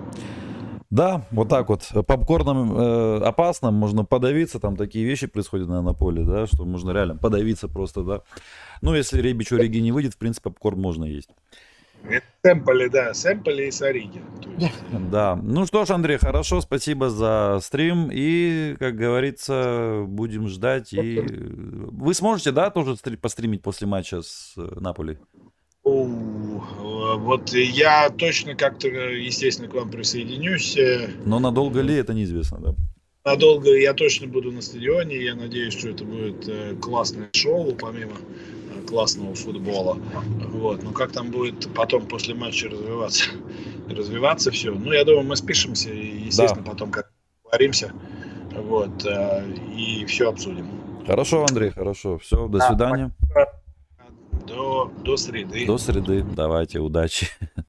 A: Да, вот так вот. Попкорном э, опасным, можно подавиться, там такие вещи происходят на, на поле, да, что можно реально подавиться просто, да. Ну, если Ребичу Риги не выйдет, в принципе, попкорн можно есть.
B: Сэмпли, да, сэмпли и сариги.
A: Да. Ну что ж, Андрей, хорошо, спасибо за стрим. И, как говорится, будем ждать. И вы сможете, да, тоже постримить после матча с э, Наполи?
B: Вот я точно как-то, естественно, к вам присоединюсь.
A: Но надолго ли, это неизвестно, да?
B: Надолго я точно буду на стадионе. Я надеюсь, что это будет э, классное шоу, помимо классного футбола. Вот. Но как там будет потом после матча развиваться? развиваться все. Ну, я думаю, мы спишемся и, естественно, да. потом как говоримся. Вот. Э, и все обсудим.
A: Хорошо, Андрей, хорошо. Все, до да, свидания.
B: До, до среды.
A: До среды. Давайте, удачи.